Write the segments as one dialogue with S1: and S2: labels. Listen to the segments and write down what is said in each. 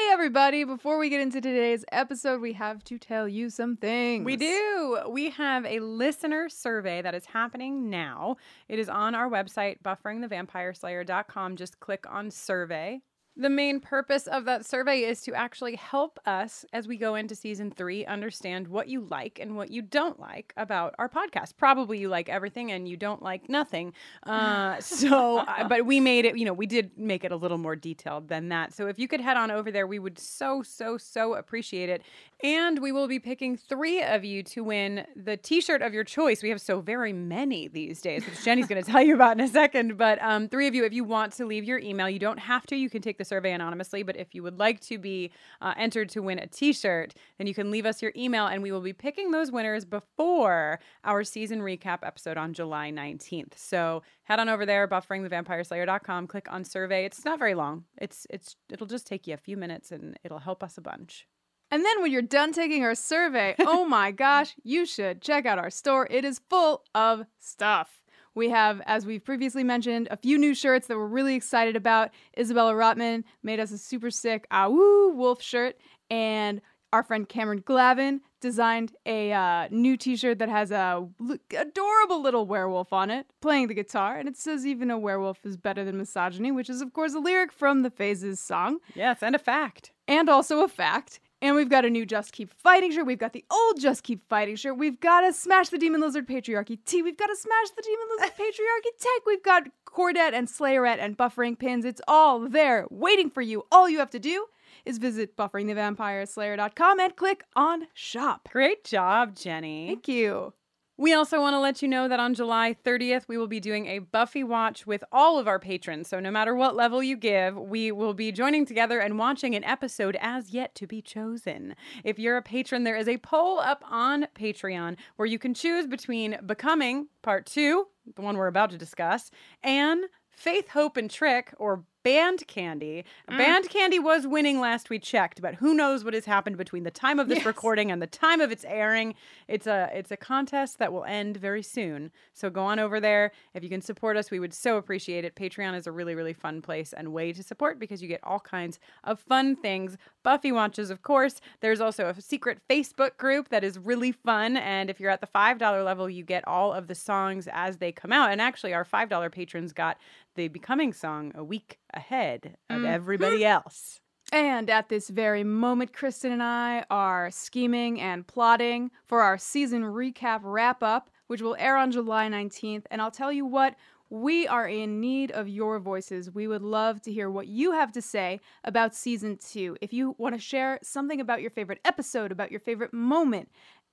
S1: Hey, everybody. Before we get into today's episode, we have to tell you some things.
S2: We do. We have a listener survey that is happening now. It is on our website, bufferingthevampireslayer.com. Just click on survey. The main purpose of that survey is to actually help us as we go into season three understand what you like and what you don't like about our podcast. Probably you like everything and you don't like nothing. Uh, so, uh, but we made it, you know, we did make it a little more detailed than that. So if you could head on over there, we would so, so, so appreciate it. And we will be picking three of you to win the t shirt of your choice. We have so very many these days, which Jenny's going to tell you about in a second. But um, three of you, if you want to leave your email, you don't have to. You can take the survey anonymously. But if you would like to be uh, entered to win a t shirt, then you can leave us your email and we will be picking those winners before our season recap episode on July 19th. So head on over there, bufferingthevampireslayer.com, click on survey. It's not very long. It's it's it'll just take you a few minutes and it'll help us a bunch.
S1: And then when you're done taking our survey, oh my gosh, you should check out our store. It is full of stuff. We have, as we've previously mentioned, a few new shirts that we're really excited about. Isabella Rotman made us a super sick Awoo wolf shirt, and our friend Cameron Glavin designed a uh, new T-shirt that has a l- adorable little werewolf on it playing the guitar, and it says even a werewolf is better than misogyny, which is of course a lyric from the Phases song,
S2: Yes, and a fact.
S1: and also a fact. And we've got a new Just Keep Fighting shirt. We've got the old Just Keep Fighting shirt. We've got a Smash the Demon Lizard Patriarchy T. We've got a Smash the Demon Lizard Patriarchy tech. We've got Cordette and Slayerette and buffering pins. It's all there waiting for you. All you have to do is visit bufferingthevampireslayer.com and click on shop.
S2: Great job, Jenny.
S1: Thank you.
S2: We also want to let you know that on July 30th, we will be doing a Buffy watch with all of our patrons. So, no matter what level you give, we will be joining together and watching an episode as yet to be chosen. If you're a patron, there is a poll up on Patreon where you can choose between Becoming Part 2, the one we're about to discuss, and Faith, Hope, and Trick, or Band Candy. Mm. Band Candy was winning last we checked, but who knows what has happened between the time of this
S1: Yes.
S2: recording and the time of its airing. It's a it's a contest that will end very soon. So go on over there. If you can support us, we would so appreciate it. Patreon is a really, really fun place and way to support because you get all kinds of fun things. Buffy watches, of course. There's also a secret Facebook group that is really fun. And if you're at the $5 level, you get all of the songs as they come out. And actually, our $5 patrons got the Becoming song a week ahead of mm-hmm. everybody else.
S1: And at this very moment, Kristin and I are scheming and plotting for our season recap wrap up, which will air on July 19th. And I'll tell you what, we are in need of your voices. We would love to hear what you have to say about season two. If you want to share something about your favorite episode, about your favorite moment,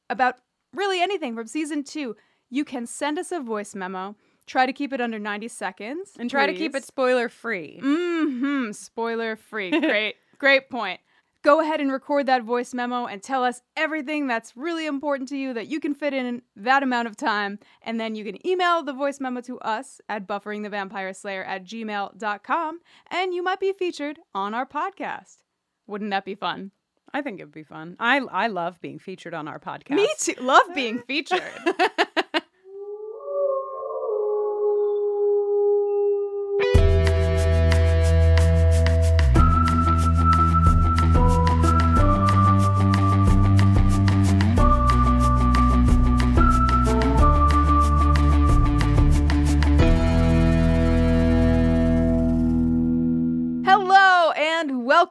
S1: about really anything from season two, you can send us a voice memo. Try to keep it under 90 seconds.
S2: And try to keep it spoiler free.
S1: Mm-hmm. Spoiler free. Great, great point. Go ahead and record that voice memo and tell us everything that's really important to you that you can fit in that amount of time. And then you can email the voice memo to us at bufferingthevampireslayer at gmail.com and you might be featured on our podcast. Wouldn't that be fun?
S2: I think it would be fun. I I love being featured on our podcast.
S1: Me too. Love being featured.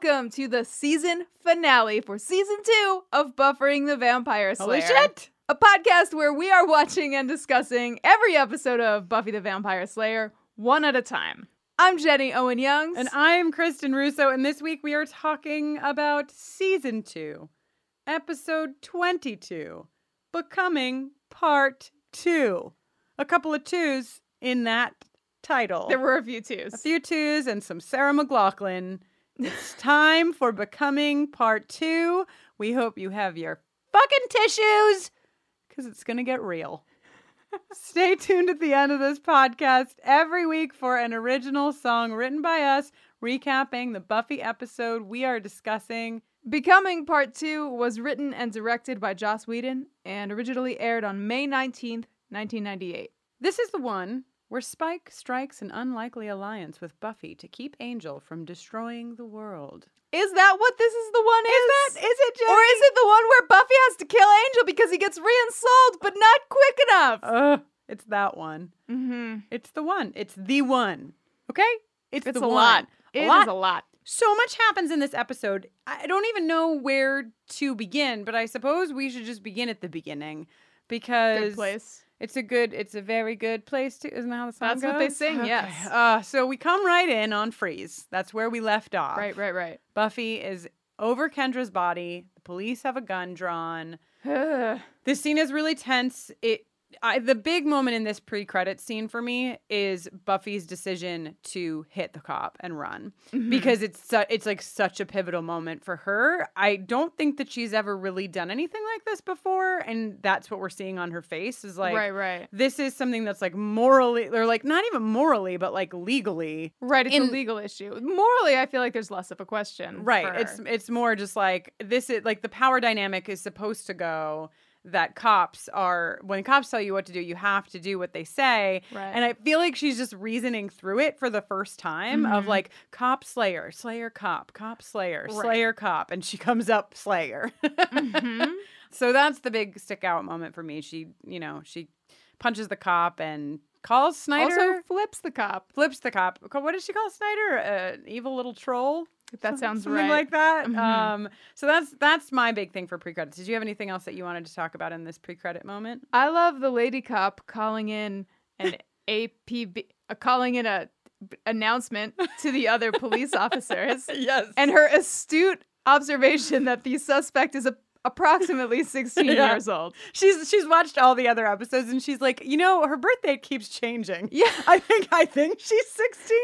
S1: welcome to the season finale for season two of Buffering the Vampire Slayer.
S2: Holy shit!
S1: A podcast where we are watching and discussing every episode of Buffy the Vampire Slayer one at a time. I'm Jenny Owen Youngs.
S2: And I'm Kristin Russo, and this week we are talking about season two, episode 22, Becoming Part Two. A couple of twos in that title.
S1: there were a few twos.
S2: a few twos and some Sarah McLachlan. It's time for Becoming Part Two. We hope you have your fucking tissues because it's going to get real. Stay tuned at the end of this podcast every week for an original song written by us, recapping the Buffy episode we are discussing.
S1: Becoming Part 2 was written and directed by Joss Whedon and originally aired on May 19th, 1998.
S2: This is the one where Spike strikes an unlikely alliance with Buffy to keep Angel from destroying the world.
S1: Is that what this is the one is?
S2: Is that- is it, just
S1: Or is it the one where Buffy has to kill Angel because he gets reinstalled but not quick enough?
S2: Ugh, it's that one.
S1: mm-hmm.
S2: It's the one. It's the one. Okay? It's,
S1: It's
S2: the
S1: a
S2: one.
S1: lot. It
S2: A
S1: is a lot.
S2: So much happens in this episode. I don't even know where to begin, but I suppose we should just begin at the beginning because
S1: Good place.
S2: It's a good, it's a very good place to. Isn't that how the song
S1: That's
S2: goes?
S1: what they sing,
S2: Okay.
S1: yes.
S2: Uh, so we come right in on freeze. That's where we left off.
S1: Right, right, right.
S2: Buffy is over Kendra's body. The police have a gun drawn. This scene is really tense. It I, the big moment in this pre-credit scene for me is Buffy's decision to hit the cop and run
S1: Mm-hmm.
S2: because it's su- it's like such a pivotal moment for her. I don't think that she's ever really done anything like this before, and that's what we're seeing on her face is like
S1: right, right.
S2: this is something that's like morally or like not even morally but like legally
S1: Right, it's
S2: in-
S1: a legal issue. Morally, I feel like there's less of a question.
S2: Right. It's it's more just like this is like the power dynamic is supposed to go that cops are when cops tell you what to do, you have to do what they say.
S1: Right.
S2: And I feel like she's just reasoning through it for the first time of
S1: Mhm.
S2: like cop slayer, slayer cop, cop slayer,
S1: Right.
S2: slayer cop, and she comes up slayer.
S1: Mhm.
S2: so that's the big stick out moment for me. She, you know, she punches the cop and calls Snyder.
S1: also flips the cop.
S2: flips the cop. What does she call Snyder? An evil little troll.
S1: That
S2: Some-
S1: sounds
S2: something
S1: right.
S2: like that.
S1: Mhm.
S2: Um, so that's that's my big thing for pre-credits. Did you have anything else that you wanted to talk about in this pre-credit moment?
S1: I love the lady cop calling in an APB, uh, calling in a b- announcement to the other police officers,
S2: Yes.
S1: and her astute observation that the suspect is a, approximately 16
S2: Yeah.
S1: years old.
S2: she's she's watched all the other episodes and she's like, you know, her birthday keeps changing.
S1: Yeah.
S2: I think I think she's 16.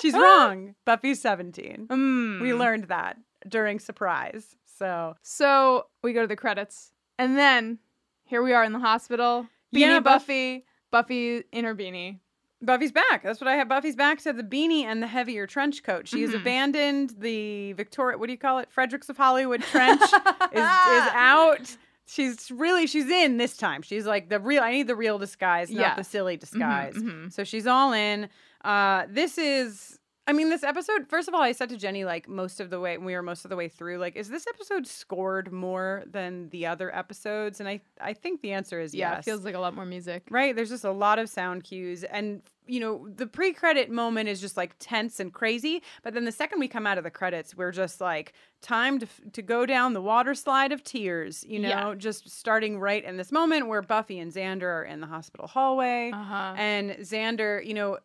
S2: She's wrong. Buffy's 17.
S1: Mm.
S2: We learned that during surprise. So
S1: So we go to the credits, and then here we are in the hospital. Beanie
S2: Yeah,
S1: Buffy, Buffy in her beanie.
S2: Buffy's back. That's what I have. Buffy's back to the beanie and the heavier trench coat. She has
S1: Mhm.
S2: abandoned the Victoria. What do you call it? Fredericks of Hollywood trench is is out. She's really she's in this time. She's like the real. I need the real disguise, not the silly disguise.
S1: mhm.
S2: So she's all in. Uh, this is. I mean, this episode. First of all, I said to Jenny like most of the way. We were most of the way through. Like, is this episode scored more than the other episodes? And I I think the answer is
S1: Yeah,
S2: yes.
S1: it feels like a lot more music.
S2: Right. There's just a lot of sound cues. And, you know, the pre credit moment is just like tense and crazy. But then the second we come out of the credits, we're just like, time to, to go down the water slide of tears, you know,
S1: Yeah.
S2: just starting right in this moment where Buffy and Xander are in the hospital hallway.
S1: Uh huh.
S2: And Xander, you know,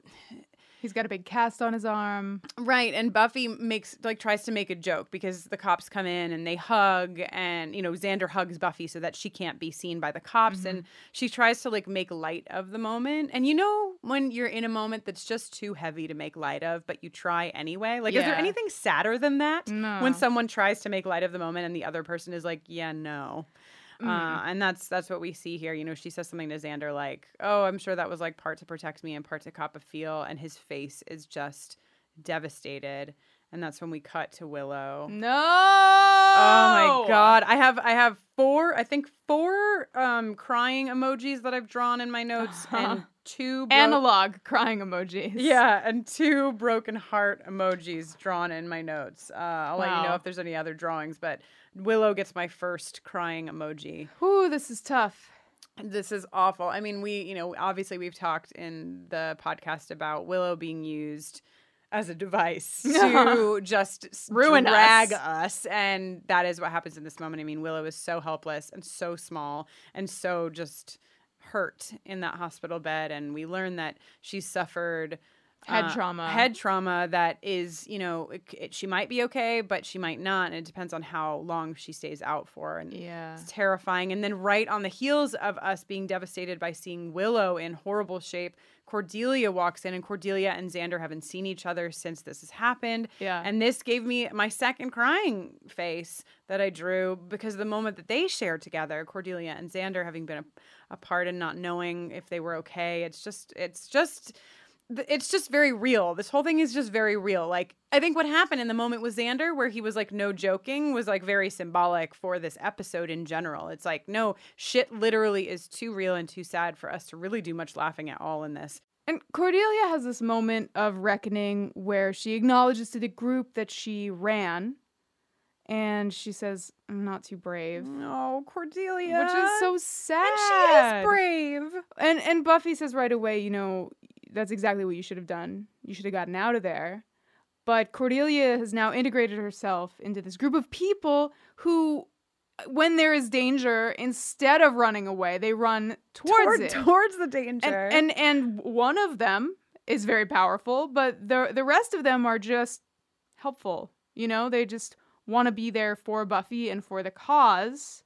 S1: He's got a big cast on his arm.
S2: Right, and Buffy makes like tries to make a joke because the cops come in and they hug and you know Xander hugs Buffy so that she can't be seen by the cops and mm-hmm. she tries to like make light of the moment. And you know when you're in a moment that's just too heavy to make light of but you try anyway? Like is there anything sadder than that?
S1: No.
S2: When someone tries to make light of the moment and the other person is like, "Yeah, no."
S1: Mm.
S2: Uh, and that's that's what we see here. You know, she says something to Xander like, "Oh, I'm sure that was like part to protect me and part to cop a feel," and his face is just devastated. And that's when we cut to Willow.
S1: No.
S2: Oh my god, I have I have four, I think four um crying emojis that I've drawn in my notes, and two bro-
S1: Analog crying emojis.
S2: yeah, and two broken heart emojis drawn in my notes. Uh, I'll let you know if there's any other drawings, but Willow gets my first crying emoji.
S1: Ooh, this is tough.
S2: This is awful. I mean, we, you know, obviously we've talked in the podcast about Willow being used as a device to just
S1: Ruin
S2: drag
S1: us.
S2: us. And that is what happens in this moment. I mean, Willow is so helpless and so small and so just hurt in that hospital bed. And we learn that she suffered
S1: Head
S2: uh,
S1: trauma.
S2: head trauma that is, you know, it, it- she might be okay, but she might not, and it depends on how long she stays out for. And
S1: Yeah.
S2: it's terrifying. And then, right on the heels of us being devastated by seeing Willow in horrible shape, Cordelia walks in, and Cordelia and Xander haven't seen each other since this has happened.
S1: Yeah.
S2: And this gave me my second crying face that I drew because the moment that they shared together, Cordelia and Xander having been apart and not knowing if they were okay, it's just, it's just. It's just very real. This whole thing is just very real. Like, I think what happened in the moment with Xander, where he was like, no joking, was like very symbolic for this episode in general. It's like, no, shit literally is too real and too sad for us to really do much laughing at all in this.
S1: And Cordelia has this moment of reckoning where she acknowledges to the group that she ran and she says, I'm not too brave.
S2: No, Cordelia.
S1: Which is so sad.
S2: And she is brave.
S1: And and Buffy says right away, you know, that's exactly what you should have done. You should have gotten out of there. But Cordelia has now integrated herself into this group of people who when there is danger, instead of running away, they run towards
S2: Toward-
S1: it.
S2: towards the danger.
S1: and, and and one of them is very powerful, but the the rest of them are just helpful. You know, they just want to be there for Buffy and for the cause.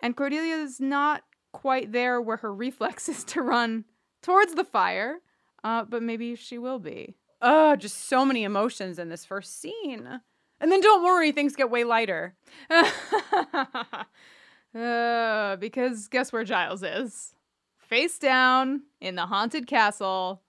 S1: And Cordelia is not quite there where her reflex is to run towards the fire, uh, but maybe she will be.
S2: oh, just so many emotions in this first scene. And then don't worry, things get way lighter.
S1: uh, because guess where Giles is? Face down in the haunted castle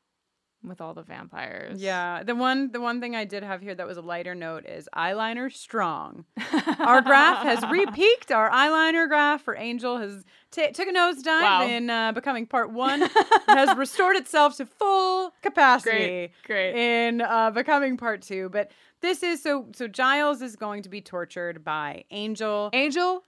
S1: with all the vampires.
S2: Yeah, the one the one thing I did have here that was a lighter note is eyeliner strong. Our graph has re-peaked. Our eyeliner graph for Angel has ta took a nosedive
S1: Wow.
S2: in uh, becoming part one. has restored itself to full capacity.
S1: Great, great.
S2: In uh, becoming part two, but this is so so Giles is going to be tortured by Angel.
S1: Angel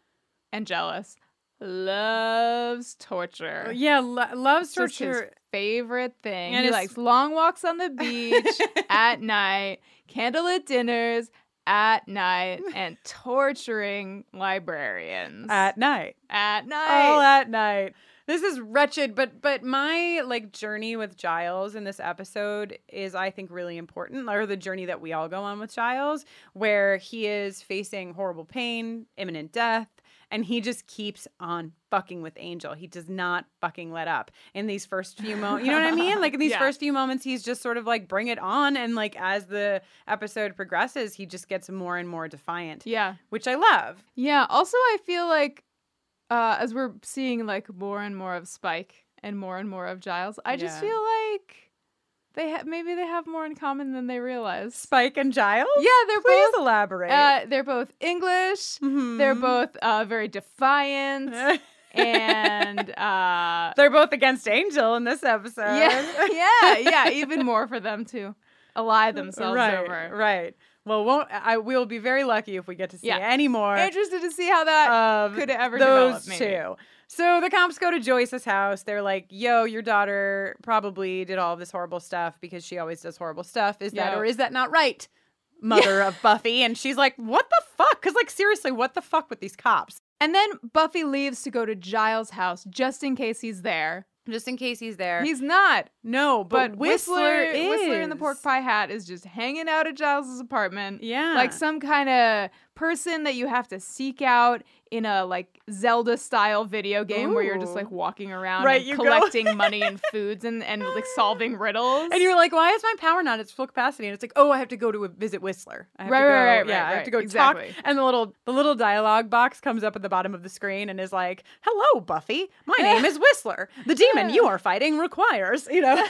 S1: Angelus loves torture.
S2: Oh, yeah, lo- loves
S1: It's just his
S2: torture.
S1: favorite thing.
S2: And
S1: he likes long walks on the beach at night, candlelit dinners at night, and torturing librarians
S2: At night.
S1: at night.
S2: all at night. This is wretched, but but my like journey with Giles in this episode is I think really important, or the journey that we all go on with Giles, where he is facing horrible pain, imminent death, and he just keeps on fucking with Angel. He does not fucking let up in these first few moments. You know what I mean? Like in these
S1: Yeah.
S2: first few moments, he's just sort of like bring it on, and like as the episode progresses, he just gets more and more defiant,
S1: yeah.
S2: which I love.
S1: Yeah. Also, I feel like uh, as we're seeing like more and more of Spike and more and more of Giles, I just feel like they have maybe they have more in common than they realize.
S2: Spike and Giles.
S1: Yeah, they're
S2: Please
S1: both.
S2: elaborate.
S1: Uh, they're both English. They're
S2: Mhm.
S1: both uh, very defiant, and uh,
S2: They're both against Angel in this episode.
S1: yeah, yeah, yeah. Even more for them to ally themselves
S2: right,
S1: over.
S2: Right. Well, won't I? We'll be very lucky if we get to see
S1: Yeah.
S2: any more
S1: Interested to see how that could ever
S2: those
S1: develop,
S2: two. So the cops go to Joyce's house. They're like, "Yo, your daughter probably did all this horrible stuff because she always does horrible stuff. Is that
S1: Yeah.
S2: or is that not right?" Mother of Buffy, and she's like, "What the fuck?" Because like seriously, what the fuck with these cops?
S1: And then Buffy leaves to go to Giles' house just in case he's there.
S2: Just in case he's there.
S1: He's not.
S2: no,
S1: But,
S2: but,
S1: Whistler,
S2: is.
S1: Whistler in the pork pie hat is just hanging out at Giles' apartment.
S2: Yeah,
S1: Like some kind of person that you have to seek out in a like Zelda style video game where you're just like walking around
S2: Right, you go-
S1: collecting money and foods and, and like solving riddles.
S2: And you're like, why is my power not at full capacity? And it's like, oh, I have to go to a visit Whistler. I have
S1: Right,
S2: to go,
S1: right, right,
S2: yeah,
S1: right,
S2: I have to go
S1: exactly.
S2: talk. And the little the little dialogue box comes up at the bottom of the screen and is like, hello, Buffy. My name is Whistler. The demon you are fighting requires, you know.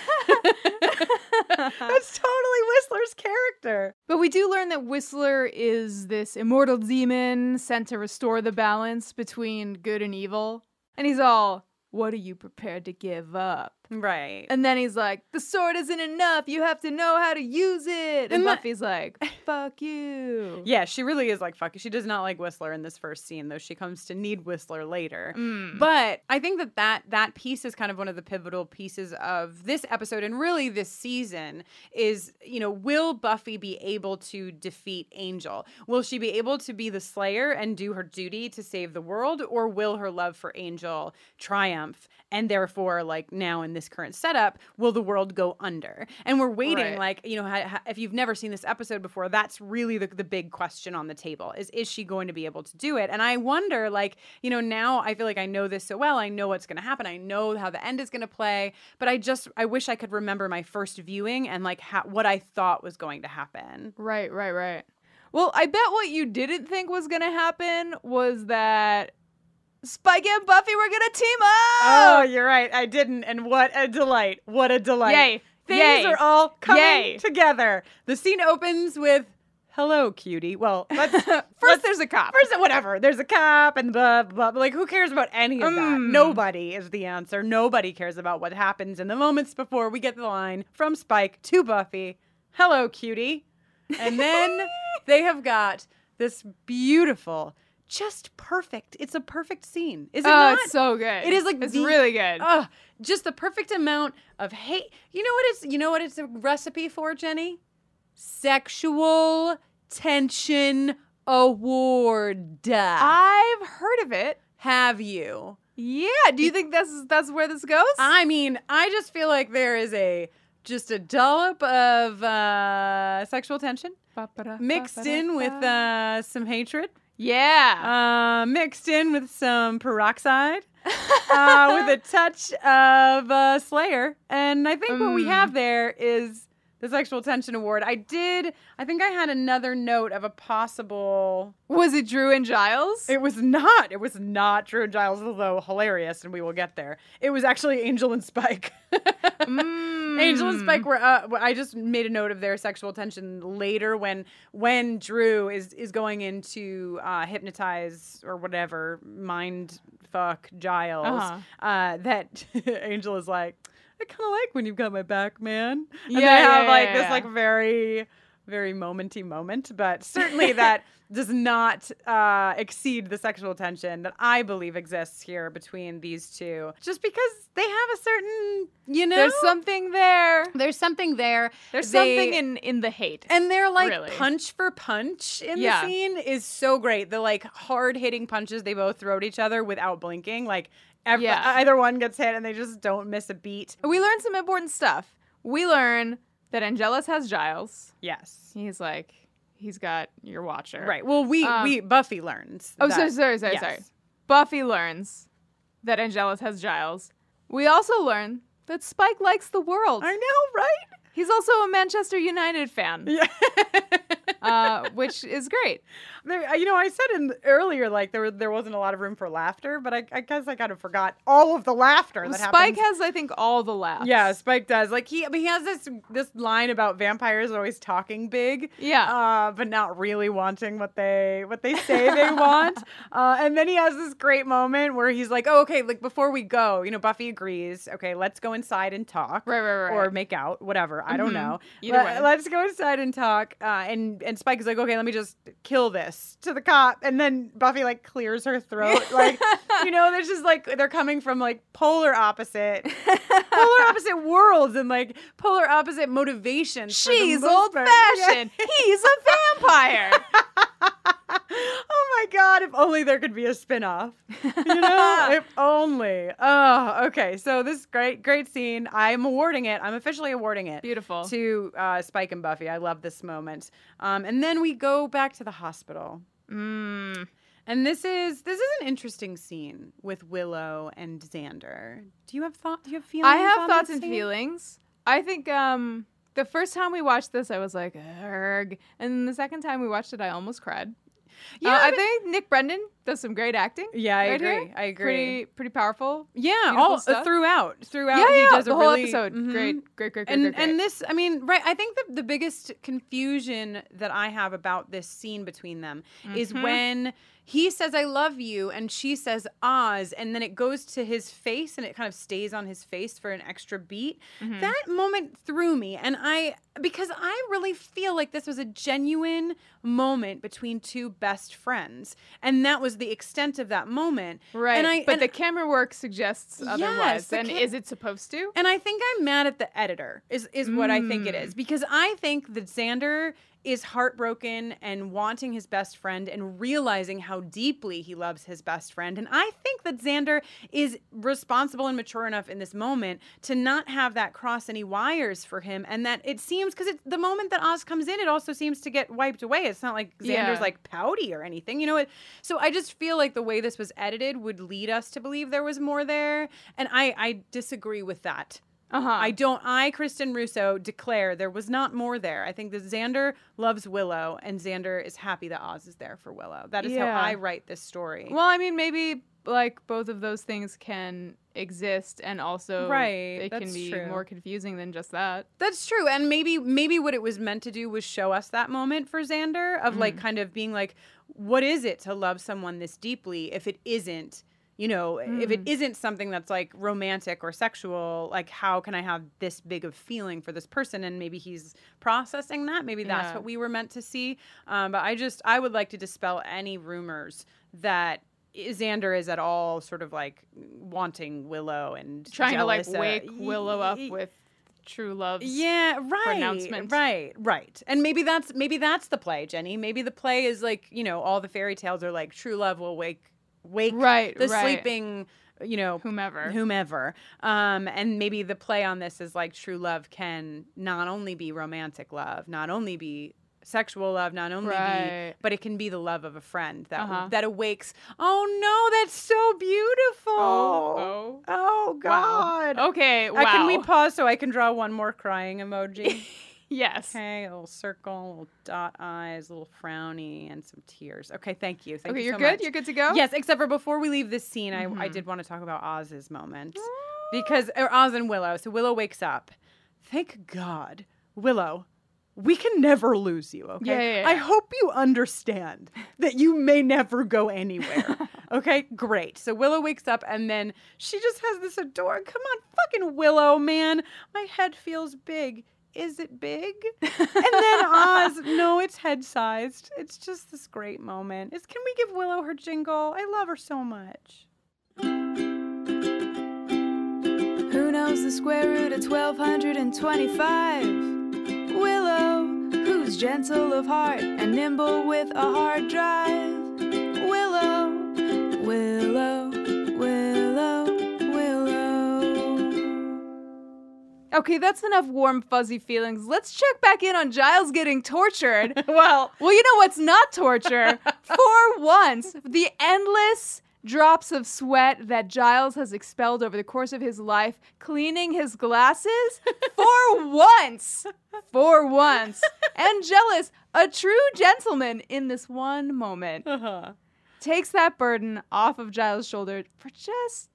S2: That's totally Whistler's character.
S1: But we do learn that Whistler is this immortal demon sent to restore the balance between good and evil. And he's all, What are you prepared to give up?
S2: Right.
S1: And then he's like, The sword isn't enough. You have to know how to use it. And,
S2: And
S1: Buffy's like, Fuck you.
S2: Yeah, she really is like fuck. you. She does not like Whistler in this first scene, though she comes to need Whistler later.
S1: Mm.
S2: But I think that, that that piece is kind of one of the pivotal pieces of this episode and really this season is, you know, will Buffy be able to defeat Angel? Will she be able to be the slayer and do her duty to save the world or will her love for Angel triumph and therefore like now in this current setup, will the world go under? And we're waiting,
S1: Right.
S2: like you know, ha- ha- if you've never seen this episode before, that's really the the big question on the table: is is she going to be able to do it? And I wonder, like you know, now I feel like I know this so well. I know what's going to happen. I know how the end is going to play. But I just I wish I could remember my first viewing and like ha- what I thought was going to happen.
S1: Right, right, right. Well, I bet what you didn't think was gonna happen was that Spike and Buffy were gonna team up.
S2: Oh, you're right. I didn't. And what a delight. What a delight.
S1: Yay.
S2: Things
S1: Yay.
S2: are all coming
S1: Yay.
S2: together. The scene opens with hello, cutie. Well, let's
S1: First,
S2: let's-
S1: there's a cop.
S2: First, whatever. There's a cop and blah, blah, blah. Like, who cares about any of that?
S1: Mm.
S2: Nobody is the answer. Nobody cares about what happens in the moments before we get the line from Spike to Buffy Hello, cutie. And then they have got this beautiful, just perfect. It's a perfect scene. Is it
S1: oh,
S2: not?
S1: it's so good.
S2: It is like
S1: it's
S2: the-
S1: really good.
S2: Ugh, just the perfect amount of hate. You know what it's you know what it's a recipe for, Jenny? Sexual tension award.
S1: I've heard of it.
S2: Have you?
S1: Yeah. Do you think that's that's where this goes?
S2: I mean, I just feel like there is a just a dollop of uh, sexual tension mixed in with uh, some hatred,
S1: yeah.
S2: uh, mixed in with some peroxide. uh, with a touch of uh, Slayer. And I think what we
S1: Mm.
S2: have there is the Sexual Tension Award. I did, I think I had another note of a possible.
S1: was it Dru and Giles?
S2: It was not. It was not Dru and Giles, although hilarious, and we will get there. It was actually Angel and Spike.
S1: Mm.
S2: Angel and Spike were. Uh, I just made a note of their sexual tension later when when Dru is is going into uh, hypnotize or whatever mind fuck Giles.
S1: Uh-huh.
S2: uh that Angel is like, I kind of like when you've got my back, man. And
S1: Yeah,
S2: they
S1: yeah,
S2: have like
S1: yeah,
S2: this like very very momenty moment, but certainly that does not uh, exceed the sexual tension that I believe exists here between these two. Just because they have a certain, you know,
S1: There's something there.
S2: there's something there.
S1: There's
S2: They-
S1: something in in the hate.
S2: and they're like
S1: Really.
S2: punch for punch in
S1: Yeah.
S2: the scene is so great. The like hard hitting punches they both throw at each other without blinking. Like ev-
S1: Yeah.
S2: either one gets hit and they just don't miss a beat.
S1: we learn some important stuff. We learn that Angelus has Giles.
S2: Yes.
S1: He's like, he's got your watcher.
S2: Right. Well, we
S1: Um,
S2: we Buffy learns.
S1: Oh,
S2: that-
S1: sorry, sorry, sorry,
S2: yes.
S1: sorry. Buffy learns that Angelus has Giles. We also learn that Spike likes the world.
S2: I know, right?
S1: He's also a Manchester United fan,
S2: Yeah.
S1: uh, which is great.
S2: There, you know, I said in earlier like there there wasn't a lot of room for laughter, but I, I guess I kind of forgot all of the laughter that happened.
S1: Spike
S2: happens.
S1: has, I think, all the laughs.
S2: yeah, Spike does. Like he, but he has this this line about vampires always talking big,
S1: Yeah.
S2: uh, but not really wanting what they what they say they want. Uh, and then he has this great moment where he's like, "Oh, okay, like before we go, you know, Buffy agrees. Okay, let's go inside and talk,
S1: Right, right, right.
S2: or make out, whatever. I don't
S1: Mhm.
S2: know.
S1: Either way.
S2: Let, us go inside and talk. Uh, and and Spike is like, okay, let me just kill this to the cop, and then Buffy like clears her throat, like you know, there's just like they're coming from like polar opposite, polar opposite worlds, and like polar opposite motivations.
S1: She's old fashioned. He's a vampire.
S2: oh my god, if only there could be a spin-off. You know? if only. Oh, okay. So this great, great scene. I'm awarding it. I'm officially awarding it.
S1: Beautiful.
S2: To uh, Spike and Buffy. I love this moment. Um, and then we go back to the hospital.
S1: Mm.
S2: And this is this is an interesting scene with Willow and Xander. Do you have thought? Do you have feelings?
S1: I have thoughts and feelings. I think um the first time we watched this, I was like, "Erg," and then the second time we watched it, I almost cried.
S2: Yeah,
S1: Uh,
S2: I
S1: think Nick Brendon does some great acting.
S2: Yeah, I
S1: right
S2: agree.
S1: here.
S2: I agree.
S1: Pretty, pretty powerful.
S2: Yeah, all uh,
S1: stuff.
S2: throughout, throughout.
S1: yeah,
S2: he
S1: yeah,
S2: does
S1: the
S2: a
S1: whole
S2: really-
S1: episode.
S2: Mhm.
S1: Great, great, great, great,
S2: and
S1: great, great.
S2: and this i mean right i think the, the biggest confusion that i have about this scene between them is
S1: Mhm.
S2: when he says i love you and she says oz and then it goes to his face and it kind of stays on his face for an extra beat
S1: Mhm.
S2: that moment threw me and i because i really feel like this was a genuine moment between two best friends and that was the extent of that moment
S1: right,
S2: and I-
S1: but the camera work suggests otherwise.
S2: the
S1: and is it supposed to?
S2: And I think I'm mad at the editor is is what I think it
S1: Mm.
S2: because I think that Xander is heartbroken and wanting his best friend and realizing how deeply he loves his best friend. And I think that Xander is responsible and mature enough in this moment to not have that cross any wires for him. And that it seems because the moment that Oz comes in, it also seems to get wiped away. It's not like Xander's
S1: Yeah.
S2: like pouty or anything, you know. It, so I just feel like the way this was edited would lead us to believe there was more there, and I I disagree with that.
S1: Uh huh.
S2: I don't. I, Kristin Russo, declare there was not more there. I think that Xander loves Willow, and Xander is happy that Oz is there for Willow. That is
S1: Yeah.
S2: how I write this story.
S1: Well, I mean, maybe like both of those things can exist, and also
S2: Right,
S1: it can be
S2: true.
S1: more confusing than just that.
S2: That's true, and maybe maybe what it was meant to do was show us that moment for Xander of like kind of being like, what is it to love someone this deeply if it isn't. You know, if it isn't something that's like romantic or sexual, like how can I have this big of feeling for this person? And maybe he's processing that. Maybe that's
S1: Yeah.
S2: what we were meant to see. Um, but I just, I would like to dispel any rumors that Xander is at all sort of like wanting Willow and
S1: Trying to like wake Willow up with true love's
S2: yeah right
S1: pronouncement.
S2: right right and maybe that's maybe that's the play jenny maybe the play is like you know all the fairy tales are like true love will wake wake
S1: Right,
S2: the
S1: right.
S2: sleeping you know
S1: whomever.
S2: whomever um and maybe the play on this is like true love can not only be romantic love not only be sexual love not only
S1: Right.
S2: be but it can be the love of a friend that
S1: Uh-huh.
S2: that awakes oh no that's so beautiful
S1: Oh,
S2: oh god
S1: wow. Okay, wow.
S2: uh, can we pause so I can draw one more crying emoji?
S1: yes.
S2: okay, a little circle, a little dot eyes, a little frowny, and some tears. Okay, thank you. Thank
S1: Okay,
S2: you
S1: you're
S2: so
S1: good.
S2: much.
S1: You're good to go.
S2: Yes, except for before we leave this scene, I, I did want to talk about Oz's moment because or Oz and Willow. So Willow wakes up. Thank God, Willow. We can never lose you, okay?
S1: Yeah, yeah,
S2: I hope you understand that you may never go anywhere. okay, great. So Willow wakes up and then she just has this adorable. Come on, fucking Willow, man. My head feels big. Is it big? and then Oz, no, it's head sized. It's just this great moment. Is can we give Willow her jingle? I love her so much.
S1: Who knows the square root of 1225? Willow, who's gentle of heart and nimble with a hard drive. Willow, Willow, Willow, Willow. Okay, that's enough warm, fuzzy feelings. Let's check back in on Giles getting tortured.
S2: Well,
S1: Well, you know what's not torture? For once, the endless drops of sweat that Giles has expelled over the course of his life, cleaning his glasses. For once, for once, Angelus, a true gentleman in this one moment
S2: uh-huh.
S1: takes that burden off of Giles' shoulder for just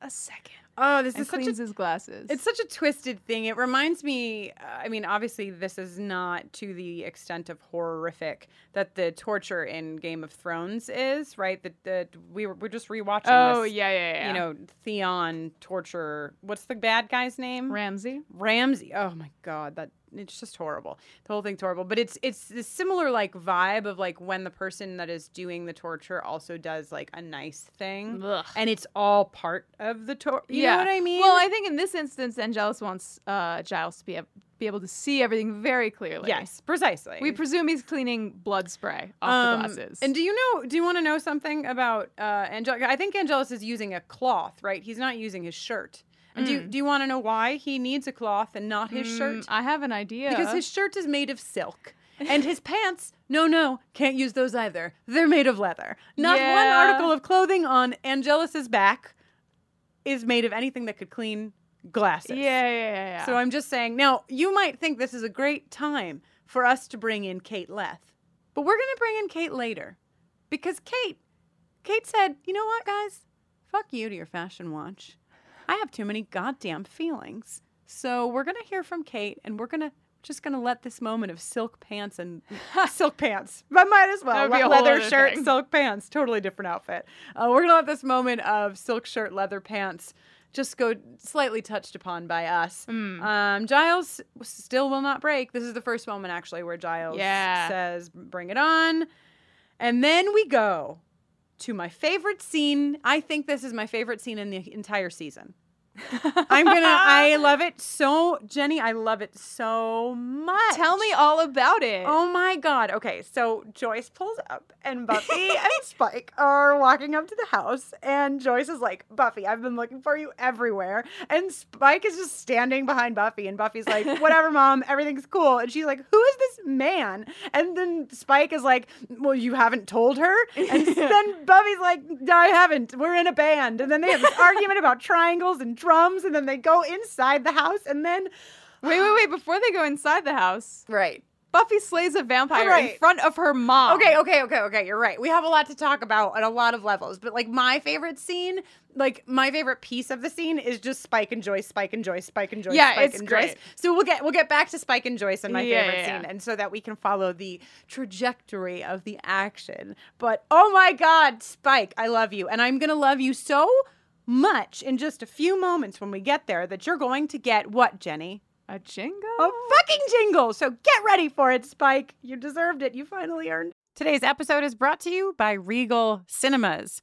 S1: a second
S2: oh, this
S1: and
S2: is such a
S1: cleans his glasses.
S2: It's such a twisted thing. It reminds me, uh, I mean, obviously, this is not to the extent of horrific that the torture in Game of Thrones is, right? That the, we were, we're just rewatching
S1: oh
S2: this,
S1: yeah, yeah, yeah.
S2: you know, Theon torture. What's the bad guy's name?
S1: Ramsay.
S2: Ramsay. Oh my god, that it's just horrible. The whole thing's horrible. But it's it's this similar like vibe of like when the person that is doing the torture also does like a nice thing.
S1: Ugh.
S2: And it's all part of the torture. You know what I mean?
S1: Well, I think in this instance, Angelus wants uh, Giles to be, ab- be able to see everything very clearly.
S2: yes, precisely.
S1: We presume he's cleaning blood spray off
S2: Um,
S1: the glasses.
S2: And do you know? Do you want to know something about uh, Angelus? I think Angelus is using a cloth, right? He's not using his shirt. And do you, do you want to know why he needs a cloth and not his shirt?
S1: Mm, I have an idea.
S2: Because his shirt is made of silk. And his pants, no, no, can't use those either. They're made of leather. Not one article of clothing on Angelus's back is made of anything that could clean glasses.
S1: yeah, yeah, yeah, yeah.
S2: So I'm just saying, now you might think this is a great time for us to bring in Kate Leth, but we're going to bring in Kate later because Kate, Kate said, you know what, guys? Fuck you to your fashion watch. I have too many goddamn feelings. So we're going to hear from Kate and we're going to just going to let this moment of silk pants and silk pants. I might as well.
S1: Be
S2: Le-
S1: a
S2: leather shirt,
S1: thing.
S2: silk pants. Totally different outfit. Uh, we're going to let this moment of silk shirt, leather pants just go slightly touched upon by us.
S1: Hmm.
S2: Um, Giles still will not break. This is the first moment actually where Giles
S1: Yeah.
S2: says, "Bring it on," and then we go to my favorite scene. I think this is my favorite scene in the entire season. I'm gonna. I love it so, Jenny. I love it so much.
S1: Tell me all about it.
S2: Oh my god. Okay, so Joyce pulls up and Buffy and Spike are walking up to the house and Joyce is like, "Buffy, I've been looking for you everywhere." And Spike is just standing behind Buffy and Buffy's like, "Whatever, mom, everything's cool." And she's like, "Who is this man?" And then Spike is like, "Well, you haven't told her?" And then Buffy's like, "No, I haven't. We're in a band." And then they have this argument about triangles and drums and then they go inside the house and then
S1: Wait, wait, wait. Before they go inside the house,
S2: Right.
S1: Buffy slays a vampire in front of her mom.
S2: Okay, okay, okay, okay. You're right. We have a lot to talk about at a lot of levels, but like my favorite scene, like my favorite piece of the scene is just Spike and Joyce, Spike and Joyce, Spike and Joyce,
S1: Yeah,
S2: Spike
S1: it's
S2: and
S1: great.
S2: Joyce. So we'll get we'll get back to Spike and Joyce and my
S1: Yeah,
S2: favorite
S1: yeah.
S2: scene, and so that we can follow the trajectory of the action. But oh my God, Spike, I love you, and I'm gonna love you so much in just a few moments when we get there that you're going to get what, Jenny?
S1: A jingle?
S2: A fucking jingle. So get ready for it, Spike. You deserved it. You finally earned. Today's episode is brought to you by Regal Cinemas.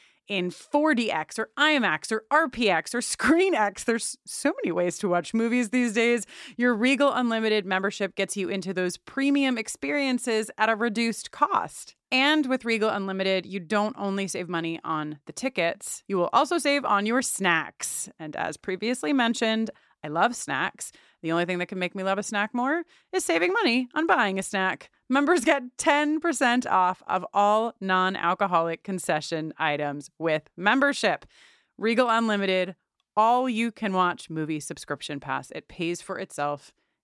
S2: in 4DX or IMAX or RPX or ScreenX. There's so many ways to watch movies these days. Your Regal Unlimited membership gets you into those premium experiences at a reduced cost. And with Regal Unlimited, you don't only save money on the tickets, you will also save on your snacks. And as previously mentioned, I love snacks. The only thing that can make me love a snack more is saving money on buying a snack. Members get 10% off of all non alcoholic concession items with membership. Regal Unlimited, all you can watch movie subscription pass. It pays for itself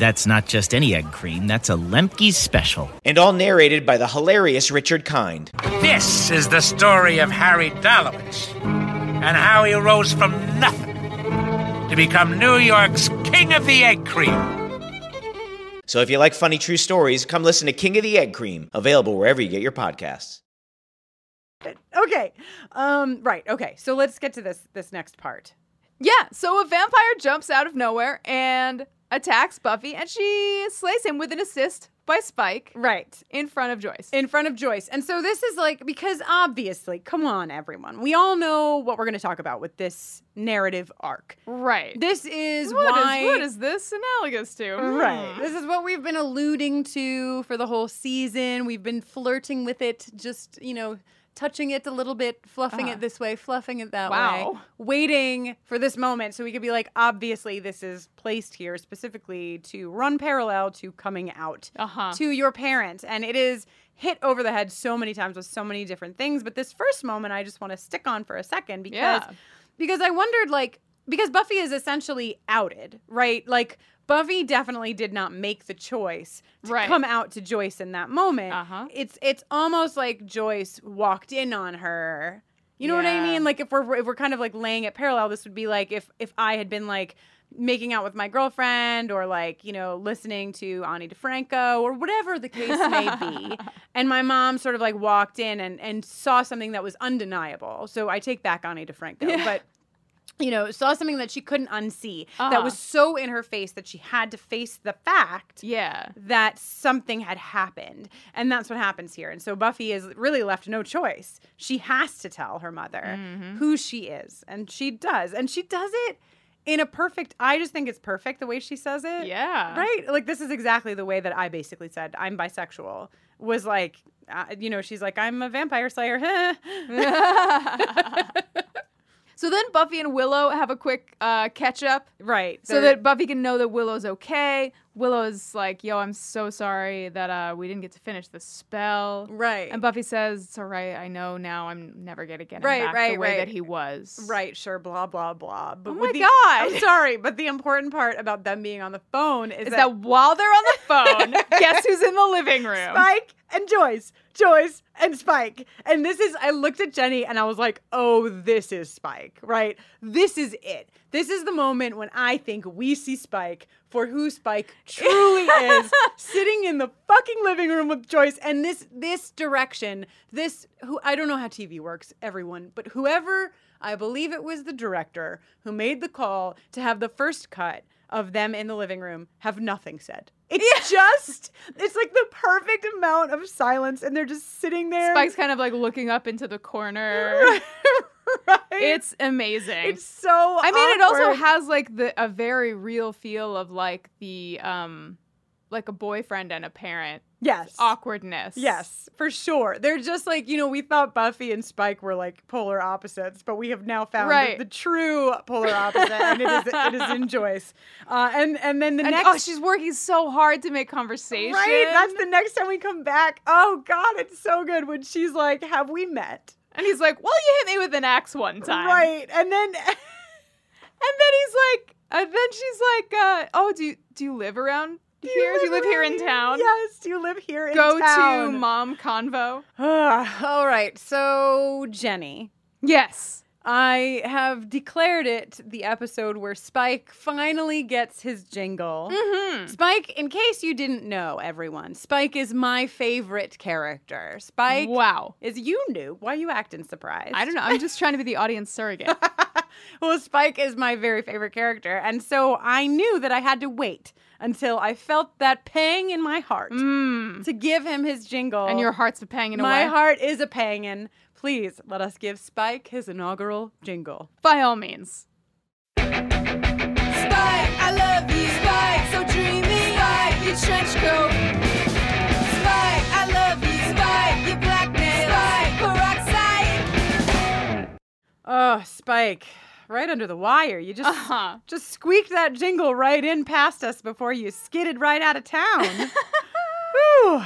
S3: That's not just any egg cream, that's a Lemke's special.
S4: and all narrated by the hilarious Richard Kind.
S5: This is the story of Harry Dalowitz and how he rose from nothing to become New York's King of the Egg Cream.
S4: So if you like funny true stories, come listen to King of the Egg Cream, available wherever you get your podcasts.
S2: Okay. Um right. Okay. So let's get to this this next part.
S1: Yeah, so a vampire jumps out of nowhere and attacks Buffy, and she slays him with an assist by Spike
S2: Right.
S1: in front of Joyce.
S2: in front of Joyce. And so this is like because obviously, come on everyone. We all know what we're going to talk about with this narrative arc.
S1: right.
S2: This is
S1: What is-
S2: why
S1: what is this analogous to?
S2: Right.
S1: Hmm.
S2: This is what we've been alluding to for the whole season. We've been flirting with it, just, you know, touching it a little bit, fluffing
S1: Uh-huh.
S2: it this way, fluffing it that way. Waiting for this moment so we could be like, obviously, this is placed here specifically to run parallel to coming out
S1: Uh-huh.
S2: to your parent. And it is hit over the head so many times with so many different things. But this first moment, I just want to stick on for a second because
S1: Yeah.
S2: because I wondered like because Buffy is essentially outed, right? Like Buffy definitely did not make the choice to
S1: Right.
S2: come out to Joyce in that moment.
S1: Uh-huh.
S2: It's it's almost like Joyce walked in on her You know what I mean? Like if we're if we're kind of like laying it parallel, this would be like if if I had been like making out with my girlfriend or like you know listening to Ani DiFranco or whatever the case may be, and my mom sort of like walked in and and saw something that was undeniable. So I take back Ani DiFranco, but. You know, saw something that she couldn't unsee that
S1: Uh-huh.
S2: was so in her face that she had to face the fact
S1: Yeah.
S2: that something had happened. And that's what happens here. And so Buffy is really left no choice. She has to tell her mother
S1: Mm-hmm.
S2: who she is. And she does. And she does it in a perfect, I just think it's perfect the way she says it.
S1: Yeah.
S2: Right? Like, this is exactly the way that I basically said, I'm bisexual. Was like, uh, you know, she's like, I'm a vampire slayer.
S1: So then Buffy and Willow have a quick uh, catch up.
S2: right.
S1: So that Buffy can know that Willow's okay. Willow's like, yo, I'm so sorry that uh, we didn't get to finish the spell.
S2: Right.
S1: And Buffy says, it's all right. I know now I'm never going to get him
S2: Right,
S1: back
S2: right,
S1: the way
S2: right.
S1: that he was.
S2: Right, sure, blah blah blah. But
S1: Oh my
S2: the-
S1: God.
S2: I'm sorry, but the important part about them being on the phone is,
S1: Is that while they're on the phone, guess who's in the living room?
S2: Spike and Joyce, Joyce and Spike. And this is, I looked at Jenny and I was like, oh, this is Spike, right? This is it. This is the moment when I think we see Spike for who Spike truly is, sitting in the fucking living room with Joyce. And this, this direction, this, who, I don't know how TV works, everyone, but whoever, I believe it was the director who made the call to have the first cut of them in the living room have nothing said. It's just, it's like the perfect amount of silence, and they're just sitting there.
S1: Spike's kind of like looking up into the corner.
S2: right?
S1: It's amazing.
S2: it's so.
S1: I mean, it also has like the a very real feel of like the um like a boyfriend and a parent
S2: yes,
S1: awkwardness.
S2: yes, for sure. They're just like you know, we thought Buffy and Spike were like polar opposites, but we have now found
S1: Right.
S2: the, the true polar opposite, and it is it is in Joyce. Uh, and and then the
S1: And
S2: next.
S1: oh, she's working so hard to make conversation.
S2: Right, that's the next time we come back. Oh God, it's so good when she's like, "Have we met?"
S1: And he's like, "Well, you hit me with an axe one time."
S2: Right, and then
S1: And then he's like, and then she's like, uh, "Oh, do you do you live around here? Do you live here in town?
S2: Yes, do you live here in
S1: Go
S2: town?
S1: to mom convo."
S2: All right, so Jenny,
S1: Yes.
S2: I have declared it the episode where Spike finally gets his jingle.
S1: Mm-hmm.
S2: Spike, in case you didn't know, everyone, Spike is my favorite character. Spike
S1: Wow.
S2: is you knew. Why are you acting surprised?
S1: I don't know. I'm just trying to be the audience surrogate.
S2: well, Spike is my very favorite character, and so I knew that I had to wait until I felt that pang in my heart to give him his jingle.
S1: Mm. and your heart's a panging
S2: my
S1: away.
S2: heart is a pangin'. Please let us give Spike his inaugural jingle.
S1: By all means.
S6: Spike, I love you. Spike, so dreamy. Spike, your trench coat. Spike, I love you. Spike, your blackmail. Spike, peroxide.
S2: Oh, Spike, right under the wire. You just
S1: Uh-huh.
S2: just squeaked that jingle right in past us before you skidded right out of town. Whew.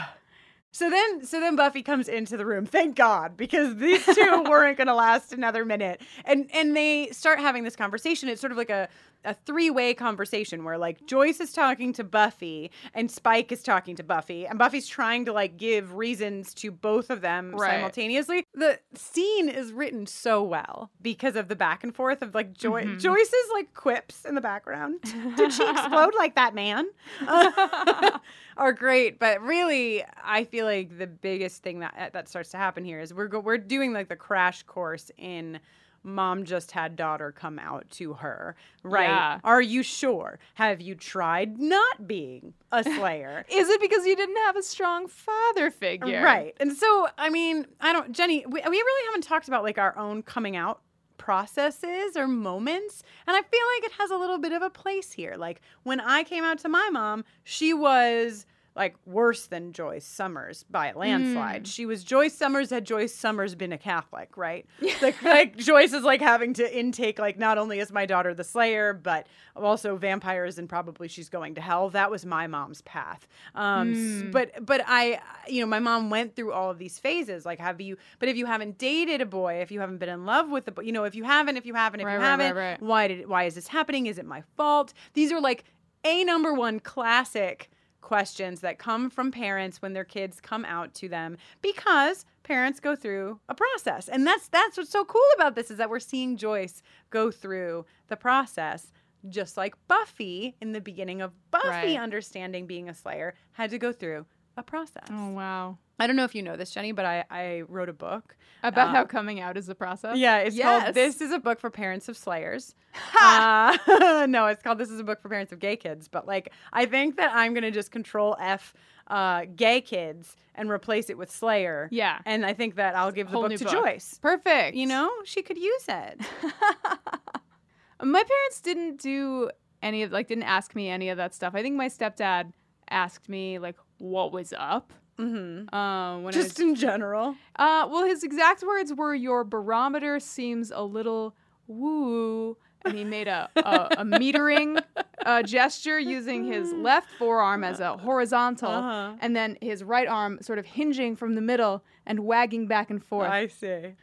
S2: So then, so then Buffy comes into the room. Thank God, because these two weren't going to last another minute. And and they start having this conversation. It's sort of like a a three way conversation where like Joyce is talking to Buffy and Spike is talking to Buffy, and Buffy's trying to like give reasons to both of them
S1: Right.
S2: simultaneously. The scene is written so well because of the back and forth of like Joy- mm-hmm. Joyce's like quips in the background. Did she explode like that man? are great, but really, I feel like the biggest thing that that starts to happen here is we're go- we're doing like the crash course in mom just had daughter come out to her, right?
S1: Yeah.
S2: Are you sure? Have you tried not being a slayer?
S1: Is it because you didn't have a strong father figure?
S2: Right. And so, I mean, I don't, Jenny, we, we really haven't talked about like our own coming out processes or moments. And I feel like it has a little bit of a place here. Like when I came out to my mom, she was like worse than Joyce Summers by a landslide. She was Joyce Summers had Joyce Summers been a Catholic, right? like like Joyce is like having to intake like not only is my daughter the slayer, but also vampires and probably she's going to hell. That was my mom's path. Um s- but but I you know, my mom went through all of these phases. Like have you but if you haven't dated a boy, if you haven't been in love with a boy, you know, if you haven't, if you haven't, if
S1: Right,
S2: you
S1: right,
S2: haven't,
S1: right.
S2: why did why is this happening? Is it my fault? These are like a number one classic questions that come from parents when their kids come out to them because parents go through a process. And that's that's what's so cool about this is that we're seeing Joyce go through the process just like Buffy in the beginning of Buffy
S1: Right.
S2: understanding being a slayer had to go through a process.
S1: Oh wow.
S2: I don't know if you know this, Jenny, but I, I wrote a book
S1: About how coming out is a process.
S2: yeah, it's
S1: Yes.
S2: called This is a Book for Parents of Slayers. uh, no, it's called This is a Book for Parents of Gay Kids. But like, I think that I'm going to just control F uh, gay kids and replace it with Slayer.
S1: Yeah.
S2: And I think that I'll give the
S1: Whole
S2: book to
S1: book.
S2: Joyce.
S1: Perfect.
S2: You know, she could use it.
S1: My parents didn't do any of like didn't ask me any of that stuff. I think my stepdad asked me like what was up.
S2: Mm-hmm.
S1: Uh, when
S2: Just
S1: was-
S2: in general.
S1: Uh, well, his exact words were, "Your barometer seems a little woo," and he made a a, a metering uh, gesture using his left forearm as a horizontal,
S2: Uh-huh.
S1: and then his right arm sort of hinging from the middle and wagging back and forth.
S2: I see.
S1: And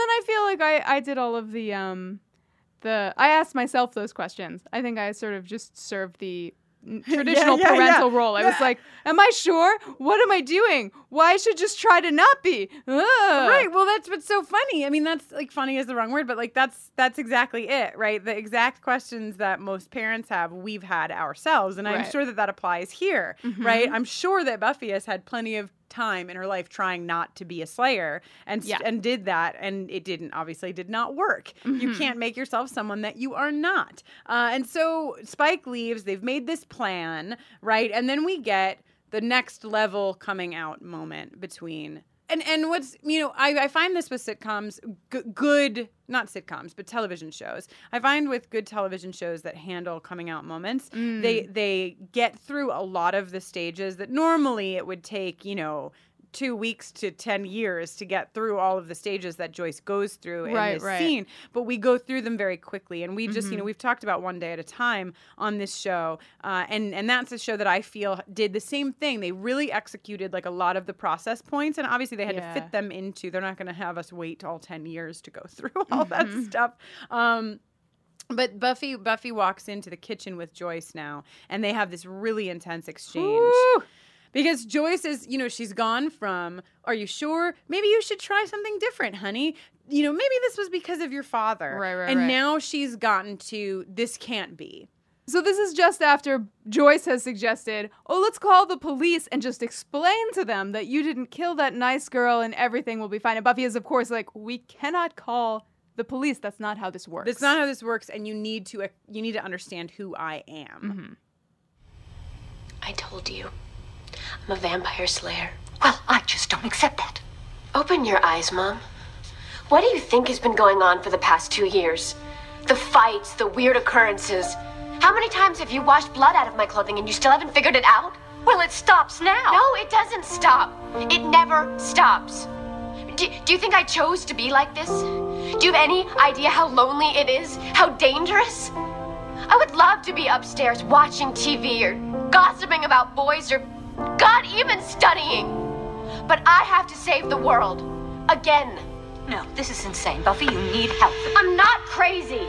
S1: then I feel like I, I did all of the um the I asked myself those questions. I think I sort of just served the traditional
S2: yeah,
S1: parental
S2: yeah.
S1: role. I was like, am I sure? What am I doing? Why I should just try to not be? Ugh.
S2: Right. Well, that's what's so funny. I mean, that's like funny is the wrong word, but like that's that's exactly it, right? The exact questions that most parents have, we've had ourselves, and I'm sure that that applies here, mm-hmm. right? I'm sure that Buffy has had plenty of time in her life trying not to be a slayer and
S1: Yeah.
S2: and did that and it didn't obviously did not work. You can't make yourself someone that you are not. Uh, and so spike leaves they've made this plan right? And then we get the next level coming out moment between and and what's you know I, I find this with sitcoms g- good not sitcoms but television shows. I find with good television shows that handle coming out moments they mm. they get through a lot of the stages that normally it would take you know two weeks to 10 years to get through all of the stages that Joyce goes through in
S1: Right,
S2: this
S1: right.
S2: scene but we go through them very quickly and we just you know
S1: Mhm.
S2: we've talked about one day at a time on this show uh, and and that's a show that I feel did the same thing they really executed like a lot of the process points and obviously they had
S1: Yeah.
S2: to fit them into they're not going to have us wait all 10 years to go through all that
S1: Mm-hmm.
S2: stuff um but Buffy Buffy walks into the kitchen with Joyce now and they have this really intense exchange.
S1: Woo!
S2: Because Joyce is, you know, she's gone from, are you sure? Maybe you should try something different, honey. You know, maybe this was because of your father.
S1: Right, right,
S2: And
S1: right.
S2: now she's gotten to, this can't be.
S1: So this is just after Joyce has suggested, "Oh, let's call the police and just explain to them that you didn't kill that nice girl and everything will be fine." And Buffy is of course like, "We cannot call the police. That's not how this works."
S2: That's not how this works, and you need to you need to understand who I am.
S1: Mm-hmm.
S7: I told you. I'm a vampire slayer. Well, I just don't accept that. Open your eyes, Mom. What do you think has been going on for the past two years? The fights, the weird occurrences. How many times have you washed blood out of my clothing and you still haven't figured it out? Well, it stops now. No, it doesn't stop. It never stops. Do, do you think I chose to be like this? Do you have any idea how lonely it is? How dangerous? I would love to be upstairs watching TV or gossiping about boys or, God, even studying. But I have to save the world. Again.
S8: No, this is insane. Buffy, you need help.
S7: I'm not crazy.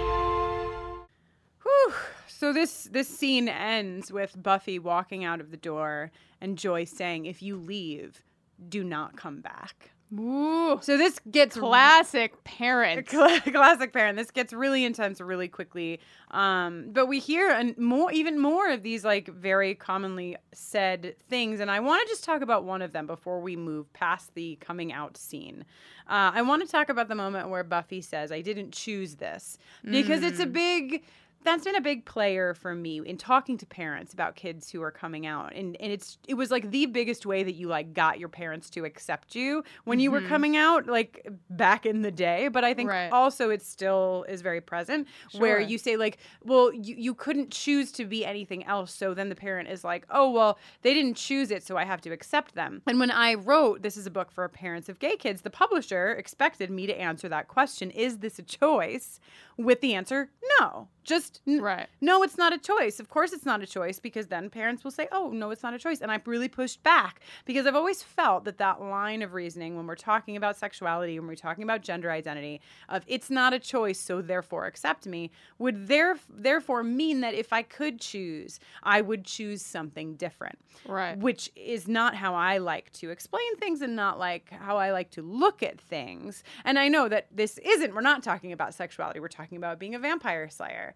S2: Whew. So this this scene ends with Buffy walking out of the door and Joyce saying, "If you leave, do not come back."
S1: Ooh.
S2: So this gets
S1: classic parent.
S2: Classic parent. This gets really intense really quickly. Um, but we hear and more, even more of these like very commonly said things, and I want to just talk about one of them before we move past the coming out scene. Uh, I want to talk about the moment where Buffy says, "I didn't choose this," because it's a
S1: Mm.
S2: big. That's been a big player for me in talking to parents about kids who are coming out, and and it's it was like the biggest way that you like got your parents to accept you when you were
S1: Mhm.
S2: coming out, like back in the day. But I think
S1: Right.
S2: also it still is very present where you say like well you, you couldn't choose to be anything else so then the parent is like oh well they didn't choose it so i have to accept them and when i wrote this is a book for parents of gay kids the publisher expected me to answer that question is this a choice with the answer no just n-
S1: Right.
S2: no, it's not a choice. Of course, it's not a choice because then parents will say, "Oh, no, it's not a choice." And I've really pushed back because I've always felt that that line of reasoning when we're talking about sexuality, when we're talking about gender identity, of it's not a choice, so therefore accept me, would there therefore mean that if I could choose, I would choose something different.
S1: Right.
S2: Which is not how I like to explain things and not like how I like to look at things. And I know that this isn't, we're not talking about sexuality, we're talking about being a vampire slayer.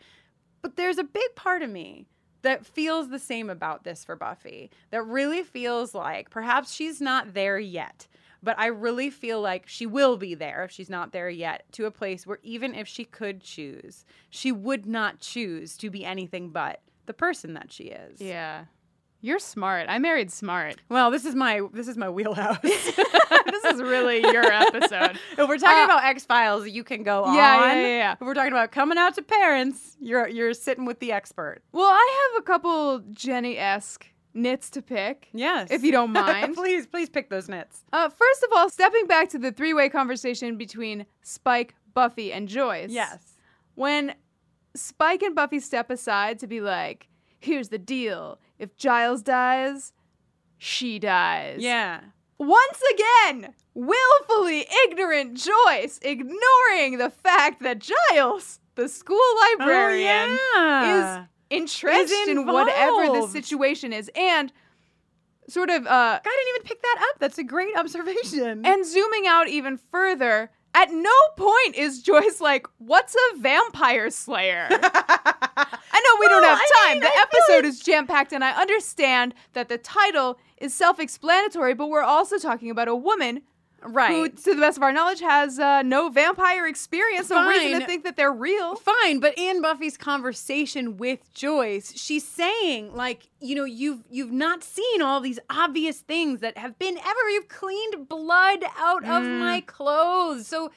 S2: But there's a big part of me that feels the same about this for Buffy. That really feels like perhaps she's not there yet, but I really feel like she will be there if she's not there yet to a place where even if she could choose, she would not choose to be anything but the person that she is.
S1: Yeah. You're smart. I married smart.
S2: Well, this is my this is my wheelhouse.
S1: this is really your episode.
S2: if we're talking
S1: Uh,
S2: about X Files, you can go
S1: Yeah,
S2: on.
S1: yeah, yeah, yeah.
S2: If we're talking about coming out to parents, you're you're sitting with the expert.
S1: Well, I have a couple Jenny esque nits to pick.
S2: Yes.
S1: If you don't mind.
S2: please, please pick those nits.
S1: Uh, first of all, stepping back to the three way conversation between Spike, Buffy, and Joyce.
S2: Yes.
S1: When Spike and Buffy step aside to be like, here's the deal if Giles dies, she dies.
S2: Yeah.
S1: Once again, willfully ignorant Joyce ignoring the fact that Giles, the school librarian,
S2: Oh, yeah.
S1: is entrenched
S2: Is
S1: in whatever the situation is. And sort of uh
S2: I didn't even pick that up. That's a great observation.
S1: and zooming out even further, at no point is Joyce like, "What's a vampire slayer?" I know we don't have
S2: I
S1: time.
S2: mean,
S1: the
S2: I
S1: episode is jam packed, and I understand that the title is self explanatory, but we're also talking about a woman.
S2: Right.
S1: Who, to the best of our knowledge, has uh, no vampire experience, no reason to think that they're real.
S2: Fine, but in Buffy's conversation with Joyce, she's saying like, you know, you've you've not seen all these obvious things that have been ever you've cleaned blood out of
S1: Mm.
S2: my clothes. So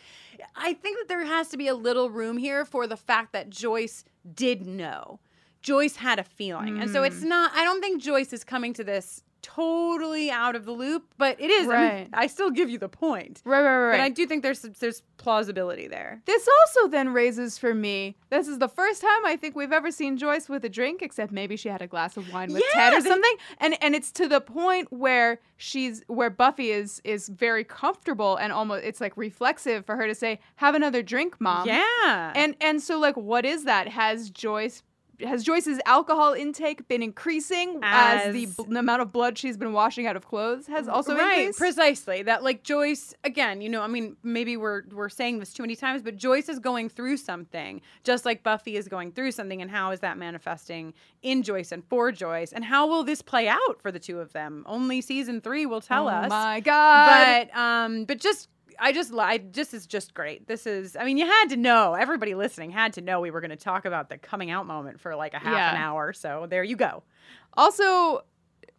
S2: I think that there has to be a little room here for the fact that Joyce did know. Joyce had a feeling. And so
S1: Mm.
S2: it's not I don't think Joyce is coming to this totally out of the loop, but it is. I, mean, I still give you the point.
S1: Right, right, right.
S2: But I do think there's there's plausibility there.
S1: This also then raises for me. This is the first time I think we've ever seen Joyce with a drink, except maybe she had a glass of wine with
S2: Yeah,
S1: Ted or
S2: they-
S1: something. And and it's to the point where she's where Buffy is is very comfortable and almost it's like reflexive for her to say, "Have another drink, mom."
S2: Yeah.
S1: And and so like, what is that? Has Joyce? Has Joyce's alcohol intake been increasing as, the,
S2: As-
S1: bl- amount of blood she's been washing out of clothes has also
S2: right,
S1: increased?
S2: precisely. That like Joyce again, you know, I mean, maybe we're we're saying this too many times, but Joyce is going through something, just like Buffy is going through something, and how is that manifesting in Joyce and for Joyce, and how will this play out for the two of them? Only season three will tell
S1: oh
S2: us.
S1: my god!
S2: But um, but just. I just I just is just great. This is, I mean, you had to know, everybody listening had to know we were going to talk about the coming out moment for like a half an hour. So there you go.
S1: Also,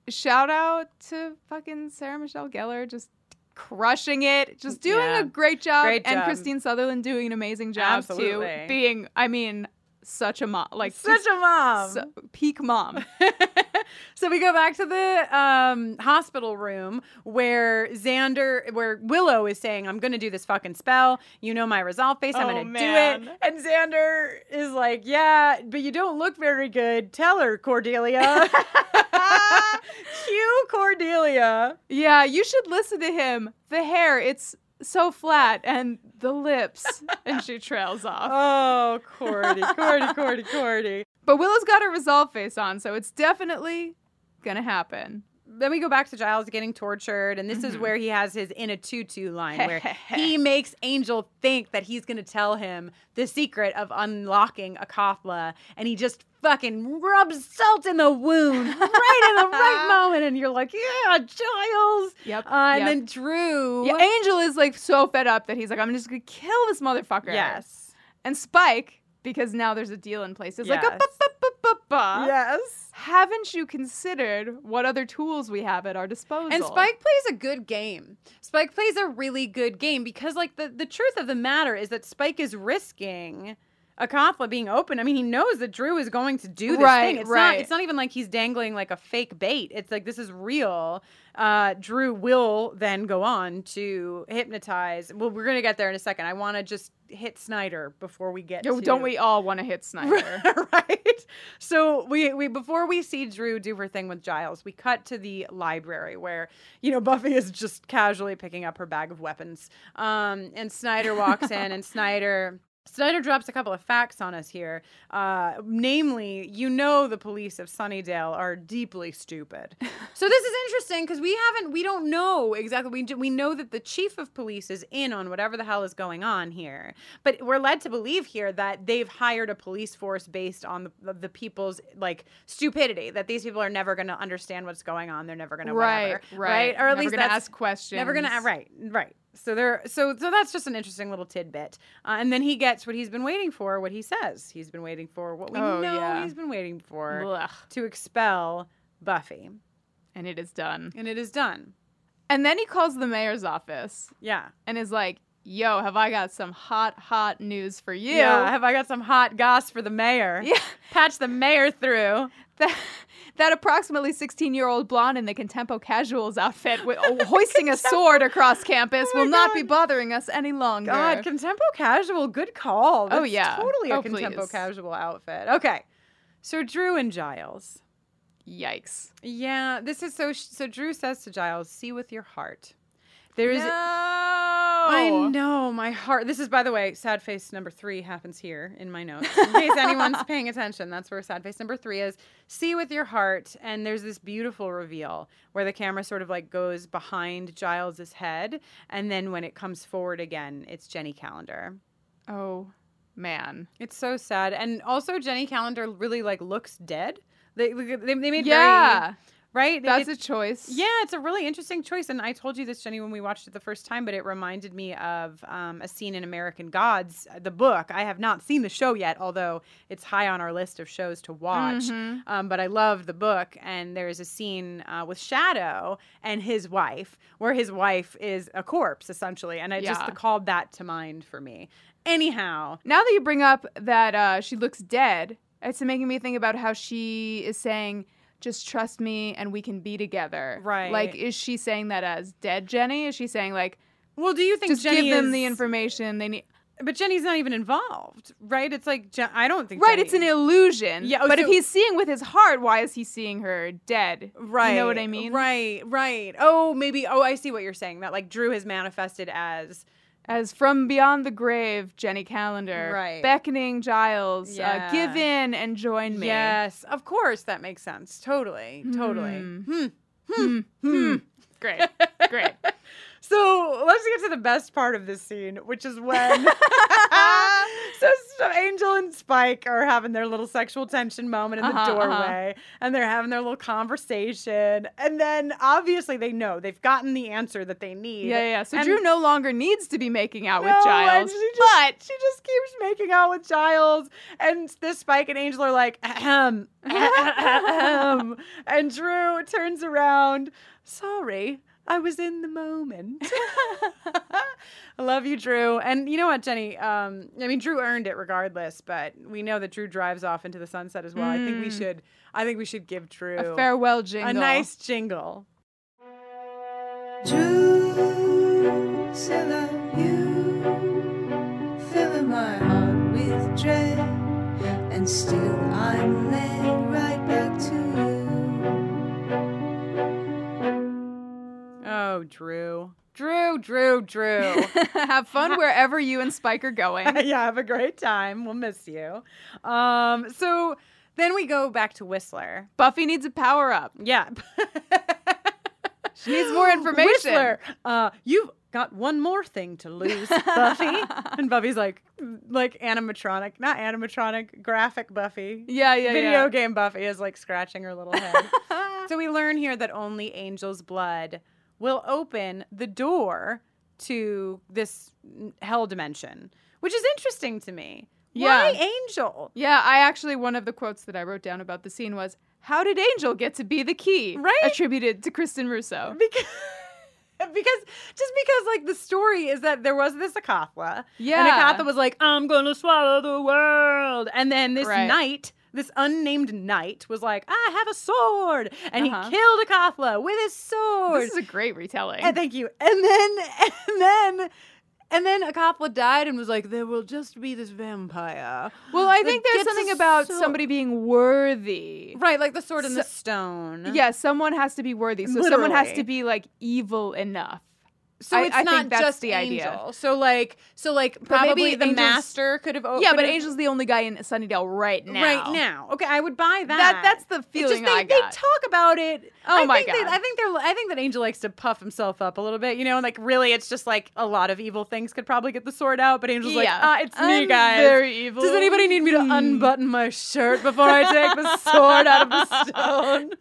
S1: shout out to fucking Sarah Michelle Gellar just crushing it, just doing
S2: Yeah.
S1: a great job,
S2: Great job,
S1: and. Kristine Sutherland doing an amazing job
S2: Absolutely.
S1: too. Being, I mean, such a mom, like
S2: Such a mom.
S1: so- peak mom.
S2: So we go back to the um, hospital room where Xander, where Willow is saying, I'm going to do this fucking spell. You know my resolve face. I'm
S1: Oh,
S2: going to do it. And Xander is like, Yeah, but you don't look very good. Tell her, Cordelia. Cue Cordelia.
S1: yeah, you should listen to him. The hair, it's so flat, and the lips, and she trails off.
S2: Oh, Cordy, Cordy, Cordy, Cordy.
S1: But Willow's got her resolve face on, so it's definitely gonna happen.
S2: then we go back to Giles getting tortured, and this is
S1: Mhm.
S2: where he has his in a tutu line where he makes Angel think that he's gonna tell him the secret of unlocking Acathla, and he just fucking rubs salt in the wound right in the right moment, and you're like, yeah, Giles.
S1: Yep.
S2: Uh, and
S1: yep.
S2: then Dru.
S1: Yeah, Angel is like so fed up that he's like, I'm just gonna kill this motherfucker.
S2: Yes.
S1: And Spike, because now there's a deal in place, is like,
S2: Yes.
S1: "Ba-ba-ba-ba-ba."
S2: Yes.
S1: haven't you considered what other tools we have at our disposal?
S2: And Spike plays a good game. Spike plays a really good game because, like, the, the truth of the matter is that Spike is risking Acathla being open. I mean, he knows that Dru is going to do this
S1: Right,
S2: thing. It's not.
S1: right.
S2: It's not even like he's dangling like a fake bait. It's like this is real. Uh, Dru will then go on to hypnotize. Well, we're gonna get there in a second. I want to just hit Snyder before we get. To...
S1: don't we all want to hit Snyder?
S2: right? So we we before we see Dru do her thing with Giles, we cut to the library where you know Buffy is just casually picking up her bag of weapons, um, and Snyder walks in, and Snyder. Snyder drops a couple of facts on us here. Uh, namely, you know the police of Sunnydale are deeply stupid. so this is interesting because we haven't, we don't know exactly. We do, we know that the chief of police is in on whatever the hell is going on here, but we're led to believe here that they've hired a police force based on the, the people's like stupidity. That these people are never going to understand what's going on. They're never going to
S1: Right,
S2: whatever,
S1: right.
S2: Or at
S1: Never
S2: least
S1: gonna
S2: that's
S1: ask questions.
S2: Never going to right, right. So there, so so that's just an interesting little tidbit. Uh, and then he gets what he's been waiting for. What he says he's been waiting for. What we
S1: Oh,
S2: know
S1: yeah.
S2: he's been waiting for
S1: Blech.
S2: to expel Buffy,
S1: And it is done.
S2: and it is done.
S1: And then he calls the mayor's office
S2: Yeah.
S1: and is like, Yo, have I got some hot, hot news for you?
S2: Yeah. Have I got some hot goss for the mayor?
S1: Yeah.
S2: Patch the mayor through.
S1: that, that approximately 16 year old blonde in the Contempo Casuals outfit with, oh, hoisting a sword across campus
S2: Oh
S1: will not be bothering us any longer.
S2: God, contempo casual, good call.
S1: Oh, yeah.
S2: totally a
S1: Oh,
S2: contempo
S1: please.
S2: casual outfit. Okay, so Dru and Giles.
S1: Yikes.
S2: Yeah, this is so. So Dru says to Giles, "See with your heart." There is.
S1: no.
S2: I know my heart. This is, by the way, sad face number three happens here in my notes. In case anyone's paying attention, that's where sad face number three is. See with your heart, and there's this beautiful reveal where the camera sort of like goes behind Giles's head, and then when it comes forward again, it's Jenny Calendar.
S1: Oh, man.
S2: It's so sad, and also Jenny Calendar really like looks dead. They they, they made
S1: Yeah.
S2: very right.
S1: That's
S2: it-
S1: a choice.
S2: yeah, it's a really interesting choice. And I told you this, Jenny, when we watched it the first time, but it reminded me of um, a scene in American Gods, uh, the book. I have not seen the show yet, although it's high on our list of shows to watch.
S1: Mhm.
S2: Um, but I love the book. And there's a scene uh, with Shadow and his wife, where his wife is a corpse, essentially. And I just called that to mind for me. Anyhow,
S1: Now that you bring up that uh, she looks dead, it's making me think about how she is saying, just trust me and we can be together.
S2: Right.
S1: Like, is she saying that as dead Jenny? Is she saying, like,
S2: well, do you think
S1: just
S2: Jenny
S1: give them
S2: is-
S1: the information they need?
S2: But Jenny's not even involved, right? It's like Je- I don't think
S1: Right,
S2: Jenny-
S1: it's an illusion.
S2: Yeah, oh,
S1: but if he's seeing with his heart, why is he seeing her dead?
S2: Right.
S1: You know what I mean?
S2: Right, right. Oh, maybe. Oh, I see what you're saying. That like Dru has manifested as.
S1: As from beyond the grave, Jenny Calendar,
S2: Right.
S1: beckoning Giles,
S2: Yeah.
S1: uh, give in and join me.
S2: Yes, of course that makes sense. Totally, totally.
S1: Hmm.
S2: Hmm. Hmm.
S1: Great, great.
S2: So let's get to the best part of this scene, which is when so, so Angel and Spike are having their little sexual tension moment in the
S1: Uh-huh, uh-huh.
S2: doorway, and they're having their little conversation, and then obviously they know they've gotten the answer that they need.
S1: Yeah, yeah. So
S2: And-
S1: Dru no longer needs to be making out with
S2: No, and
S1: Giles.
S2: she just, she just keeps making out with Giles, and this Spike and Angel are like, ahem, ahem. and Dru turns around. Sorry, I was in the moment. I love you, Dru. And you know what, Jenny? Um, I mean, Dru earned it regardless, but we know that Dru drives off into the sunset as well. I think we
S1: Mm.
S2: should. I think we should give Dru
S1: A farewell jingle.
S2: a nice jingle.
S6: Drusilla, you filling my heart with dread, and still I'm led
S2: Oh, Dru. Dru, Dru, Dru.
S1: Have fun wherever you and Spike are going.
S2: yeah, have a great time. We'll miss you. Um, so then we go back to Whistler.
S1: Buffy needs a power up.
S2: Yeah.
S1: She needs more information.
S2: Whistler, uh, you've got one more thing to lose, Buffy. and Buffy's like, like animatronic, not animatronic, graphic Buffy.
S1: Yeah, yeah,
S2: Video
S1: yeah.
S2: game Buffy is like scratching her little head. so we learn here that only Angel's blood will open the door to this hell dimension, which is interesting to me.
S1: Yeah.
S2: Why Angel?
S1: Yeah, I actually one of the quotes that I wrote down about the scene was "How did Angel get to be the key?"
S2: Right?
S1: attributed to Kristin Russo.
S2: Because, because just because like the story is that there was this Acathla. And
S1: Yeah.
S2: Acathla was like, I'm gonna swallow the world. And then this
S1: Right.
S2: knight, this unnamed knight, was like, I have a sword. And
S1: Uh-huh.
S2: he killed Acathla with his sword.
S1: This is a great retelling.
S2: And thank you. And then and then and then Acathla died and was like, there will just be this vampire.
S1: well, I think there's something about
S2: sword."
S1: somebody being worthy.
S2: Right, like the sword and the stone.
S1: Yeah, someone has to be worthy. So someone has to be like evil enough.
S2: So
S1: I-
S2: it's
S1: I
S2: not just
S1: the idea.
S2: Angel. So like, so like,
S1: But
S2: probably the
S1: Angel's-
S2: master could have.
S1: Opened yeah, but Angel's the only guy in Sunnydale right now.
S2: Right now, okay, I would buy that.
S1: That that's the feeling
S2: just they, they talk about it.
S1: Oh
S2: I
S1: my God.
S2: I think they're. I think that Angel likes to puff himself up a little bit. You know, like really, it's just like a lot of evil things could probably get the sword out. But Angel's like, ah, it's me,
S1: I'm
S2: guys.
S1: very evil.
S2: Does anybody need me to
S1: Hmm.
S2: unbutton my shirt before I take the sword out of the stone?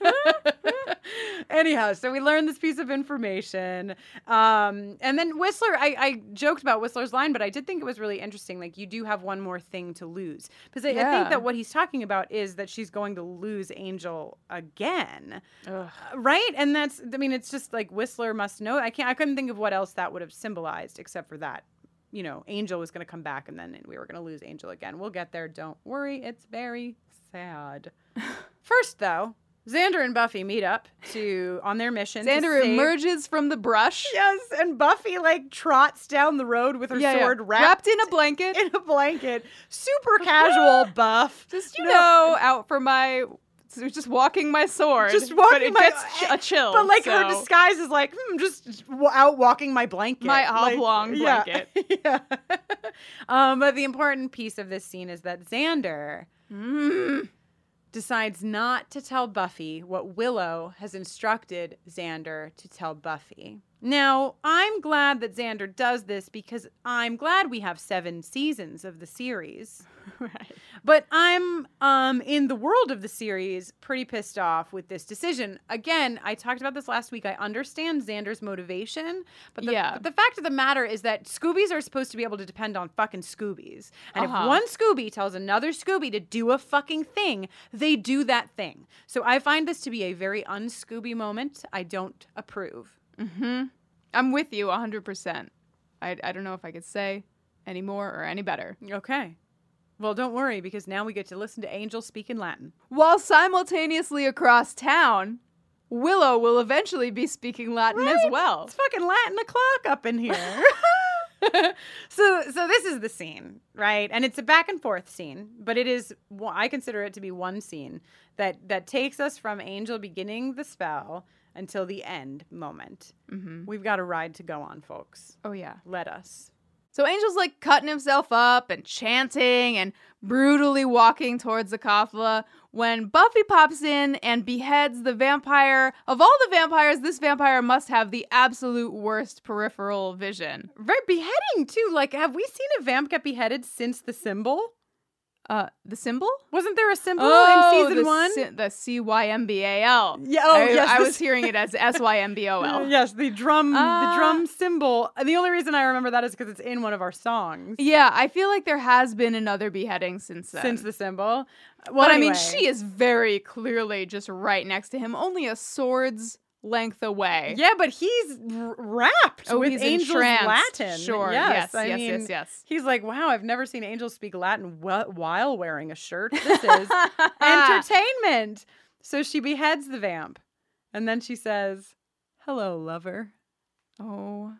S2: Anyhow, so we learned this piece of information. Um, and then Whistler, I, I joked about Whistler's line, but I did think it was really interesting. Like, you do have one more thing to lose. Because I, I think that what he's talking about is that she's going to lose Angel again. Uh, Right? And that's, I mean, it's just like Whistler must know. I can't, I couldn't think of what else that would have symbolized except for that. You know, Angel was going to come back and then we were going to lose Angel again. We'll get there. Don't worry. It's very sad. First, though, Xander and Buffy meet up to on their mission.
S1: Xander
S2: save-
S1: emerges from the brush.
S2: Yes, and Buffy like trots down the road with her
S1: Yeah, yeah.
S2: sword wrapped,
S1: Wrapped in a blanket.
S2: in a blanket. Super casual buff.
S1: Just you
S2: No.
S1: know, out for my just walking my sword.
S2: Just
S1: but
S2: walking
S1: it
S2: my-
S1: gets ch- a chill.
S2: But like her disguise is like, hmm, just w- out walking my blanket.
S1: My
S2: Like,
S1: oblong
S2: yeah,
S1: blanket.
S2: yeah. um, but the important piece of this scene is that Xander
S1: Mm.
S2: Decides not to tell Buffy what Willow has instructed Xander to tell Buffy. Now, I'm glad that Xander does this because I'm glad we have seven seasons of the series.
S1: Right.
S2: But I'm um in the world of the series pretty pissed off with this decision. Again, I talked about this last week. I understand Xander's motivation, but the,
S1: Yeah.
S2: but the fact of the matter is that Scoobies are supposed to be able to depend on fucking Scoobies. And
S1: Uh-huh.
S2: if one Scooby tells another Scooby to do a fucking thing, they do that thing. So I find this to be a very un-Scooby moment. I don't approve.
S1: Mm-hmm. I'm with you 100%. I, I don't know if I could say any more or any better.
S2: Okay. Well, don't worry because now we get to listen to Angel speak in Latin.
S1: While simultaneously across town, Willow will eventually be speaking Latin as well.
S2: It's fucking Latin o'clock up in here. so so this is the scene, right? And it's a back and forth scene, but it is I consider it to be one scene that that takes us from Angel beginning the spell until the end moment.
S1: Mm-hmm.
S2: We've got a ride to go on, folks.
S1: Oh, yeah.
S2: Let us.
S1: So Angel's like cutting himself up and chanting and brutally walking towards Akathla when Buffy pops in and beheads the vampire. Of all the vampires, this vampire must have the absolute worst peripheral vision.
S2: Right, beheading too. Like, have we seen a vamp get beheaded since the symbol?
S1: Uh, the symbol?
S2: Wasn't there a symbol
S1: Oh,
S2: in season
S1: the
S2: one?
S1: sy- the C Y M B A L.
S2: Yeah, oh,
S1: I,
S2: yes,
S1: I was hearing it as S Y M B O
S2: Uh, yes, the drum, the
S1: Uh,
S2: drum symbol. And The only reason I remember that is because it's in one of our songs.
S1: Yeah, I feel like there has been another beheading since then.
S2: Since the symbol.
S1: but
S2: Well,
S1: I mean, she is very clearly just right next to him, only a sword's length away.
S2: Yeah, but he's wrapped
S1: Oh,
S2: with
S1: he's
S2: Angel's. Latin.
S1: Sure,
S2: Yes,
S1: yes,
S2: I
S1: yes,
S2: mean,
S1: yes, yes.
S2: He's like, wow, I've never seen angels speak Latin wh- while wearing a shirt. This is entertainment. So she beheads the vamp, and then she says, "Hello, lover."
S1: Oh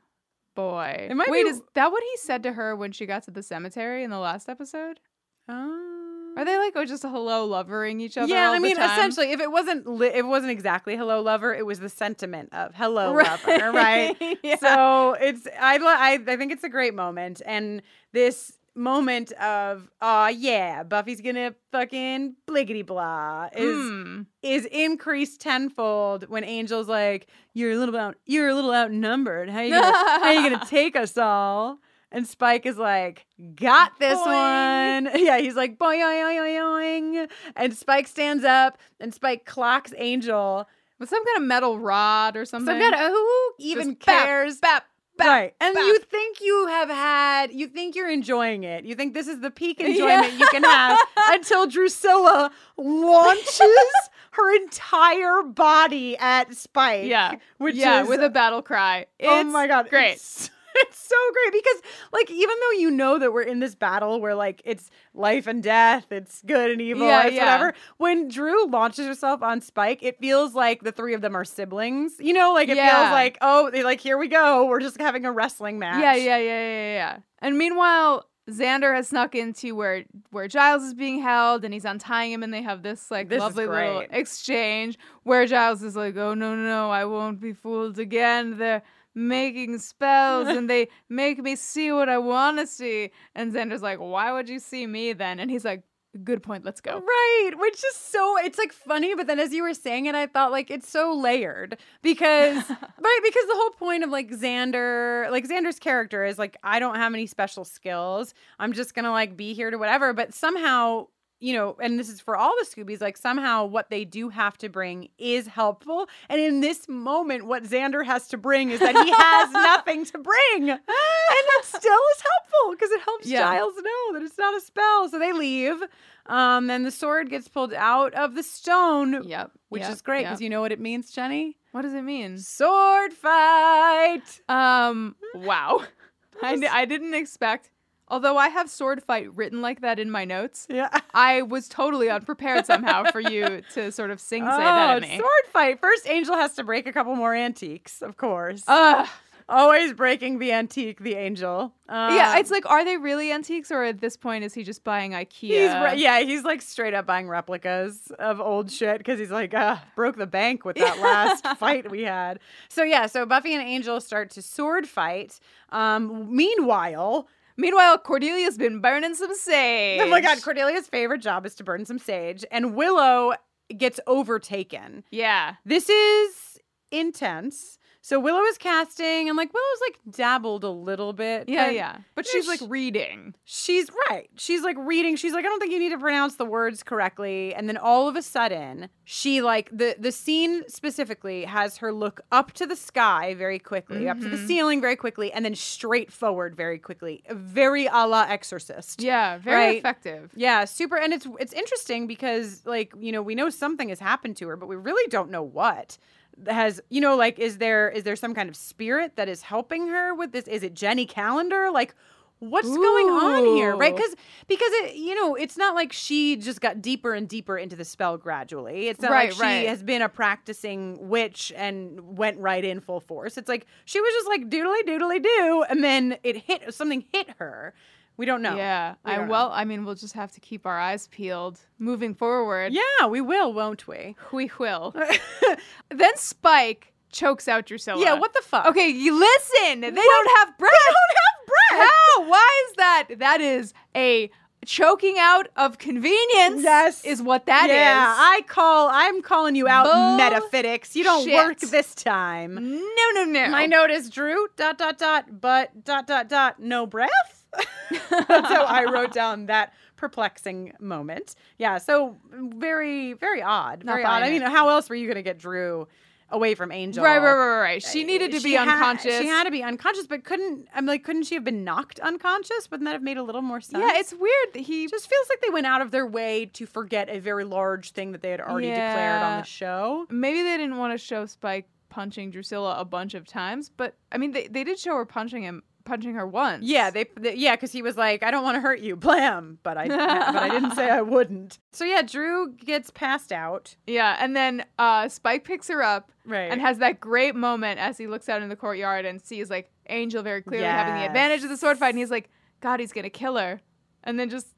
S1: boy.
S2: It might
S1: Wait,
S2: be-
S1: is that what he said to her when she got to the cemetery in the last episode? Um, Are they like oh just a hello lovering each other?
S2: yeah, I mean, essentially, if it wasn't li- if it wasn't exactly "hello, lover," it was the sentiment of "hello,
S1: Right.
S2: lover," right?
S1: Yeah.
S2: So it's I, li- I I think it's a great moment, and this moment of oh yeah, Buffy's gonna fucking bliggity blah is
S1: Hmm.
S2: is increased tenfold when Angel's like, "You're a little out, you're a little outnumbered. How you gonna, how you gonna take us all?" And Spike is like, "Got this
S1: Boing.
S2: one." Yeah, he's like, "Boing, boing, boing, boing." And Spike stands up, and Spike clocks Angel.
S1: with some kind of metal rod or something.
S2: Some kind of who even
S1: Just bap,
S2: cares?
S1: Bap, bap,
S2: right. And
S1: bap.
S2: you think you have had, you think you're enjoying it. You think this is the peak enjoyment you can have until Drusilla launches her entire body at Spike.
S1: Yeah.
S2: which
S1: yeah,
S2: is
S1: with a battle cry.
S2: oh my god,
S1: great.
S2: It's, so great because like even though you know that we're in this battle where like it's life and death, it's good and evil,
S1: Yeah,
S2: it's
S1: yeah.
S2: whatever. When Dru launches herself on Spike, it feels like the three of them are siblings. You know, like it
S1: Yeah.
S2: feels like oh, they like here we go, we're just having a wrestling match.
S1: Yeah, yeah, yeah, yeah, yeah. And meanwhile, Xander has snuck into where where Giles is being held, and he's untying him, and they have this like
S2: This
S1: lovely little exchange where Giles is like, "Oh no, no, no, I won't be fooled again. They're making spells, and they make me see what I want to see." And Xander's like, "Why would you see me then?" And he's like, "Good point. Let's go."
S2: Right, which is so it's like funny, but then as you were saying it, I thought like it's so layered because right because the whole point of like Xander, like Xander's character is like I don't have any special skills. I'm just gonna like be here to whatever, but somehow. You know, and this is for all the Scoobies, like somehow what they do have to bring is helpful. And in this moment, what Xander has to bring is that he has nothing to bring. And it still is helpful because it helps
S1: Yeah.
S2: Giles know that it's not a spell. So they leave. Um, then the sword gets pulled out of the stone.
S1: Yep.
S2: Which
S1: yep,
S2: is great
S1: yep.
S2: because you know what it means, Jenny?
S1: What does it mean?
S2: Sword fight.
S1: Um. Wow. I didn't expect. Although I have sword fight written like that in my notes,
S2: Yeah.
S1: I was totally unprepared somehow for you to sort of sing say
S2: oh,
S1: that at me.
S2: sword fight. First, Angel has to break a couple more antiques, of course.
S1: Ugh.
S2: Always breaking the antique, the angel.
S1: yeah,
S2: Um,
S1: it's like, are they really antiques, or at this point is he just buying IKEA?
S2: He's re- yeah, he's like straight up buying replicas of old shit because he's like, ah, broke the bank with that last fight we had. So yeah, so Buffy and Angel start to sword fight. Um, meanwhile,
S1: Meanwhile, Cordelia's been burning some sage.
S2: oh my god, Cordelia's favorite job is to burn some sage, and Willow gets overtaken.
S1: Yeah.
S2: This is intense. So Willow is casting, and like Willow's like dabbled a little bit.
S1: Yeah,
S2: but-
S1: yeah. But she's like reading.
S2: She's right. She's like reading. She's like, I don't think you need to pronounce the words correctly. And then all of a sudden, she like the the scene specifically has her look up to the sky very quickly, up to the
S1: Mhm.
S2: ceiling very quickly, and then straight forward very quickly. Very a la Exorcist.
S1: Yeah, very
S2: Right.
S1: effective.
S2: Yeah, super. And it's it's interesting because like you know we know something has happened to her, but we really don't know what has you know like is there is there some kind of spirit that is helping her with this? Is it Jenny Calendar? Like what's going on here right because because it you know it's not like she just got deeper and deeper into the spell gradually it's not
S1: Right,
S2: like she
S1: right.
S2: has been a practicing witch and went right in full force it's like she was just like doodly doodly do and then it hit something hit her we don't know
S1: Yeah.
S2: We
S1: I
S2: don't know.
S1: well, I mean, we'll just have to keep our eyes peeled moving forward.
S2: yeah we will won't we
S1: We will. then Spike chokes out Drusilla.
S2: yeah what the fuck
S1: Okay, you listen. They
S2: What?
S1: don't have breath.
S2: they don't have breath
S1: How? Why is that? That is a choking out of convenience.
S2: Yes.
S1: Is what that is.
S2: yeah, I call. I'm calling you out,
S1: Bull
S2: metaphysics. You don't work this time.
S1: No, no, no.
S2: My note is Dru. Dot dot dot. But dot dot dot. No breath. How I wrote down that perplexing moment. Yeah. So very very odd.
S1: Not
S2: Very odd. I mean, how else were you gonna get Dru away from Angel?
S1: Right, right, right, right. She uh, needed to
S2: She
S1: be
S2: had-
S1: unconscious.
S2: she had to be unconscious, but couldn't. I'm like, couldn't she have been knocked unconscious? Wouldn't that have made a little more sense?
S1: yeah, it's weird that he
S2: just feels like they went out of their way to forget a very large thing that they had already declared on the show.
S1: maybe they didn't want to show Spike punching Drusilla a bunch of times, but I mean, they, they did show her punching him, punching her once.
S2: Yeah, they, they yeah, because he was like, I don't want to hurt you, blam, but I but I didn't say I wouldn't. So yeah, Dru gets passed out.
S1: Yeah, and then uh, Spike picks her up
S2: Right.
S1: and has that great moment as he looks out in the courtyard and sees like Angel very clearly having the advantage of the sword fight, and he's like, God, he's gonna kill her, and then just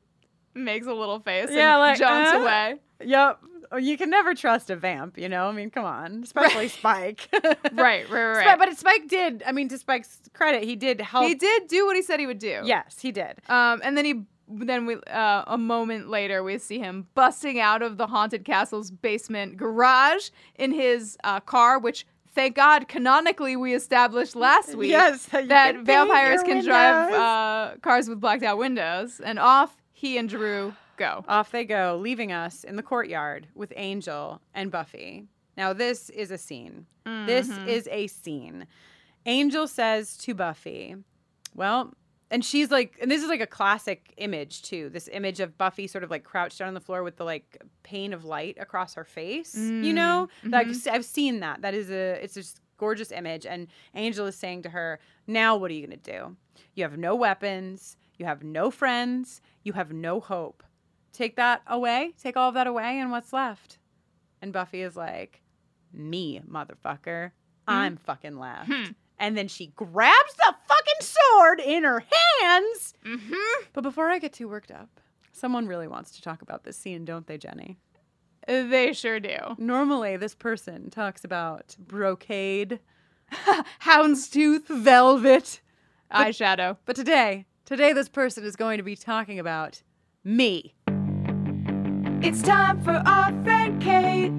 S1: makes a little face
S2: Yeah,
S1: and
S2: like,
S1: jumps
S2: uh?
S1: away.
S2: Yep. You can never trust a vamp, you know? I mean, come on. Especially Spike.
S1: Right, right, right.
S2: Spike- but Spike did, I mean, to Spike's credit, he did help.
S1: He did do what he said he would do.
S2: Yes, he did.
S1: Um, and then he, then we, uh, a moment later, we see him busting out of the haunted castle's basement garage in his uh, car, which. Thank God, canonically, we established last week
S2: Yes, that can
S1: vampires can drive uh, cars with blacked out windows. And off he and Dru go.
S2: Off they go, leaving us in the courtyard with Angel and Buffy. Now, this is a scene. This
S1: Mhm.
S2: is a scene. Angel says to Buffy, Well, and she's like, and this is like a classic image too. This image of Buffy sort of like crouched down on the floor with the like pane of light across her face. You know,
S1: Mm,
S2: like
S1: mhm.
S2: I've seen that. That is a it's just gorgeous image. And Angel is saying to her, "Now what are you gonna do? You have no weapons. You have no friends. You have no hope. Take that away. Take all of that away, and what's left?" And Buffy is like, "Me, motherfucker. I'm fucking left."
S1: Hmm.
S2: And then she grabs the fucking sword in her hands.
S1: Mm-hmm.
S2: But before I get too worked up, someone really wants to talk about this scene, don't they, Jenny?
S1: They sure do.
S2: Normally, this person talks about brocade,
S1: houndstooth,
S2: velvet,
S1: eyeshadow.
S2: But today, today, this person is going to be talking about me.
S6: It's time for our friend Kate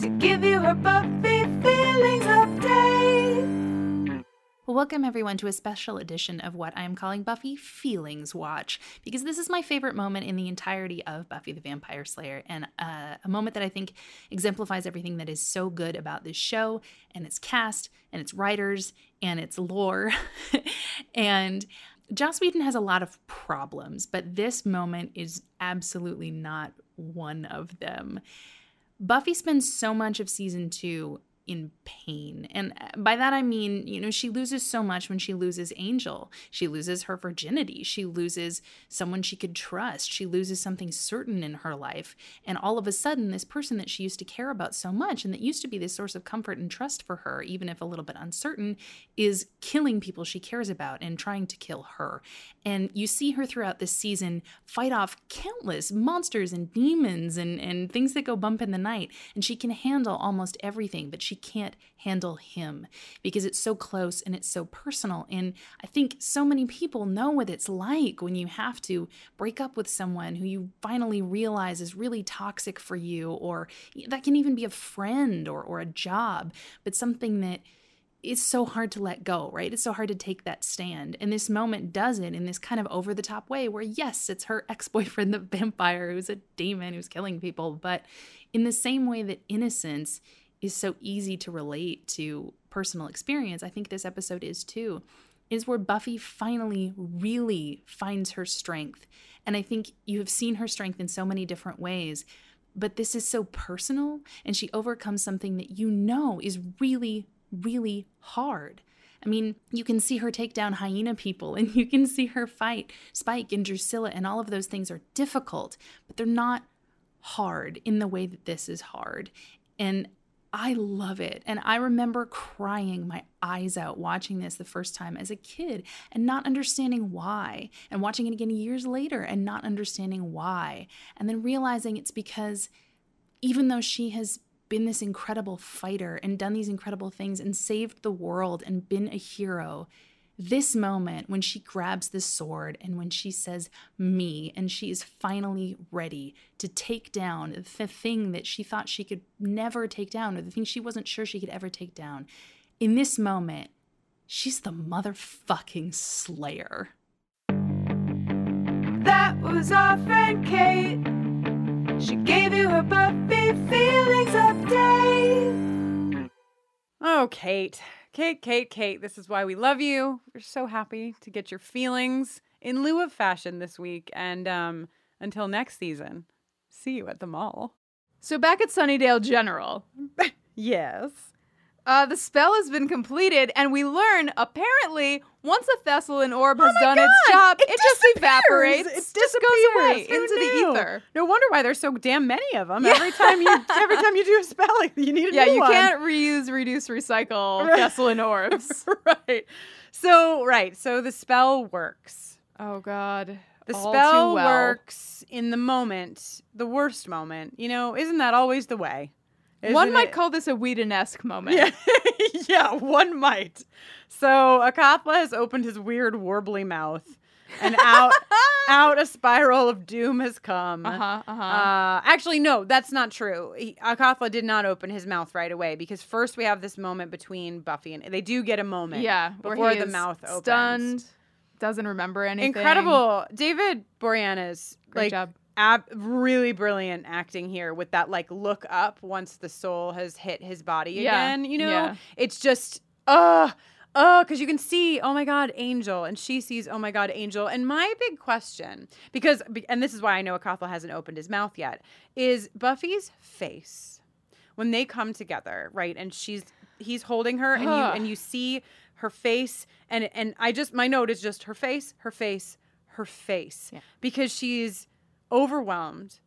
S6: to give you her Buffy feelings update.
S9: Welcome everyone to a special edition of what I am calling Buffy Feelings Watch, because this is my favorite moment in the entirety of Buffy the Vampire Slayer, and uh, a moment that I think exemplifies everything that is so good about this show, and its cast, and its writers, and its lore. and Joss Whedon has a lot of problems, but this moment is absolutely not one of them. Buffy spends so much of season two in pain. And uh, by that I mean, you know, she loses so much when she loses Angel. She loses her virginity. She loses someone she could trust. She loses something certain in her life. And all of a sudden, this person that she used to care about so much and that used to be this source of comfort and trust for her, even if a little bit uncertain, is killing people she cares about and trying to kill her. And you see her throughout this season fight off countless monsters and demons and, and things that go bump in the night. And she can handle almost everything, but she can't handle him because it's so close and it's so personal. And I think so many people know what it's like when you have to break up with someone who you finally realize is really toxic for you, or that can even be a friend or, or a job, but something that it's so hard to let go, right? It's so hard to take that stand. And this moment does it in this kind of over the top way where, yes, it's her ex boyfriend, the vampire, who's a demon who's killing people. But in the same way that innocence is so easy to relate to personal experience, I think this episode is too, is where Buffy finally really finds her strength. And I think you have seen her strength in so many different ways. But this is so personal, and she overcomes something that you know is really, really hard. I mean, you can see her take down hyena people and you can see her fight Spike and Drusilla, and all of those things are difficult, but they're not hard in the way that this is hard. And I love it. And I remember crying my eyes out watching this the first time as a kid and not understanding why, and watching it again years later and not understanding why, and then realizing it's because even though she has been this incredible fighter and done these incredible things and saved the world and been a hero, this moment when she grabs the sword and when she says me and she is finally ready to take down the thing that she thought she could never take down or the thing she wasn't sure she could ever take down in this moment she's the motherfucking slayer
S6: That was our friend Kate. She gave you her Buffy feelings update.
S2: Oh, Kate. Kate, Kate, Kate, this is why we love you. We're so happy to get your feelings in lieu of fashion this week. And um, until next season, see you at the mall.
S1: So back at Sunnydale General.
S2: yes.
S1: Uh, the spell has been completed, and we learn apparently once a Thessalon orb has done its
S2: Oh
S1: job, it, just evaporates,
S2: It
S1: just goes away
S2: Who
S1: into
S2: knew?
S1: the ether.
S2: No wonder why there's so damn many of them. Every time you every time you do a spell, you need a
S1: Yeah, you
S2: one.
S1: can't reuse, reduce, recycle
S2: Right.
S1: Thessalon orbs.
S2: right. So right. So the spell works.
S1: Oh God.
S2: The
S1: All
S2: spell
S1: well.
S2: works in the moment, the worst moment. You know, isn't that always the way?
S1: One
S2: Isn't
S1: might
S2: it?
S1: call this a Whedon-esque moment.
S2: Yeah, yeah, one might. So Acathla has opened his weird warbly mouth, and out, out a spiral of doom has come.
S1: Uh-huh, uh-huh.
S2: Uh, actually, no, that's not true. He, Acathla did not open his mouth right away because first we have this moment between Buffy and they do get a moment.
S1: Yeah,
S2: before
S1: he
S2: the mouth opens.
S1: stunned, doesn't remember anything.
S2: Incredible, David Boreanaz.
S1: Great
S2: like,
S1: job.
S2: Ab- really brilliant acting here with that like look up once the soul has hit his body
S1: Yeah,
S2: again. You know,
S1: yeah.
S2: it's just uh Oh, because you can see, oh my God, Angel, and she sees, oh my God, Angel. And my big question, because, and this is why I know Acathla hasn't opened his mouth yet, is Buffy's face when they come together, right? And she's, he's holding her, and you, and you see her face, and and I just, my note is just her face, her face, her face, because she's overwhelmed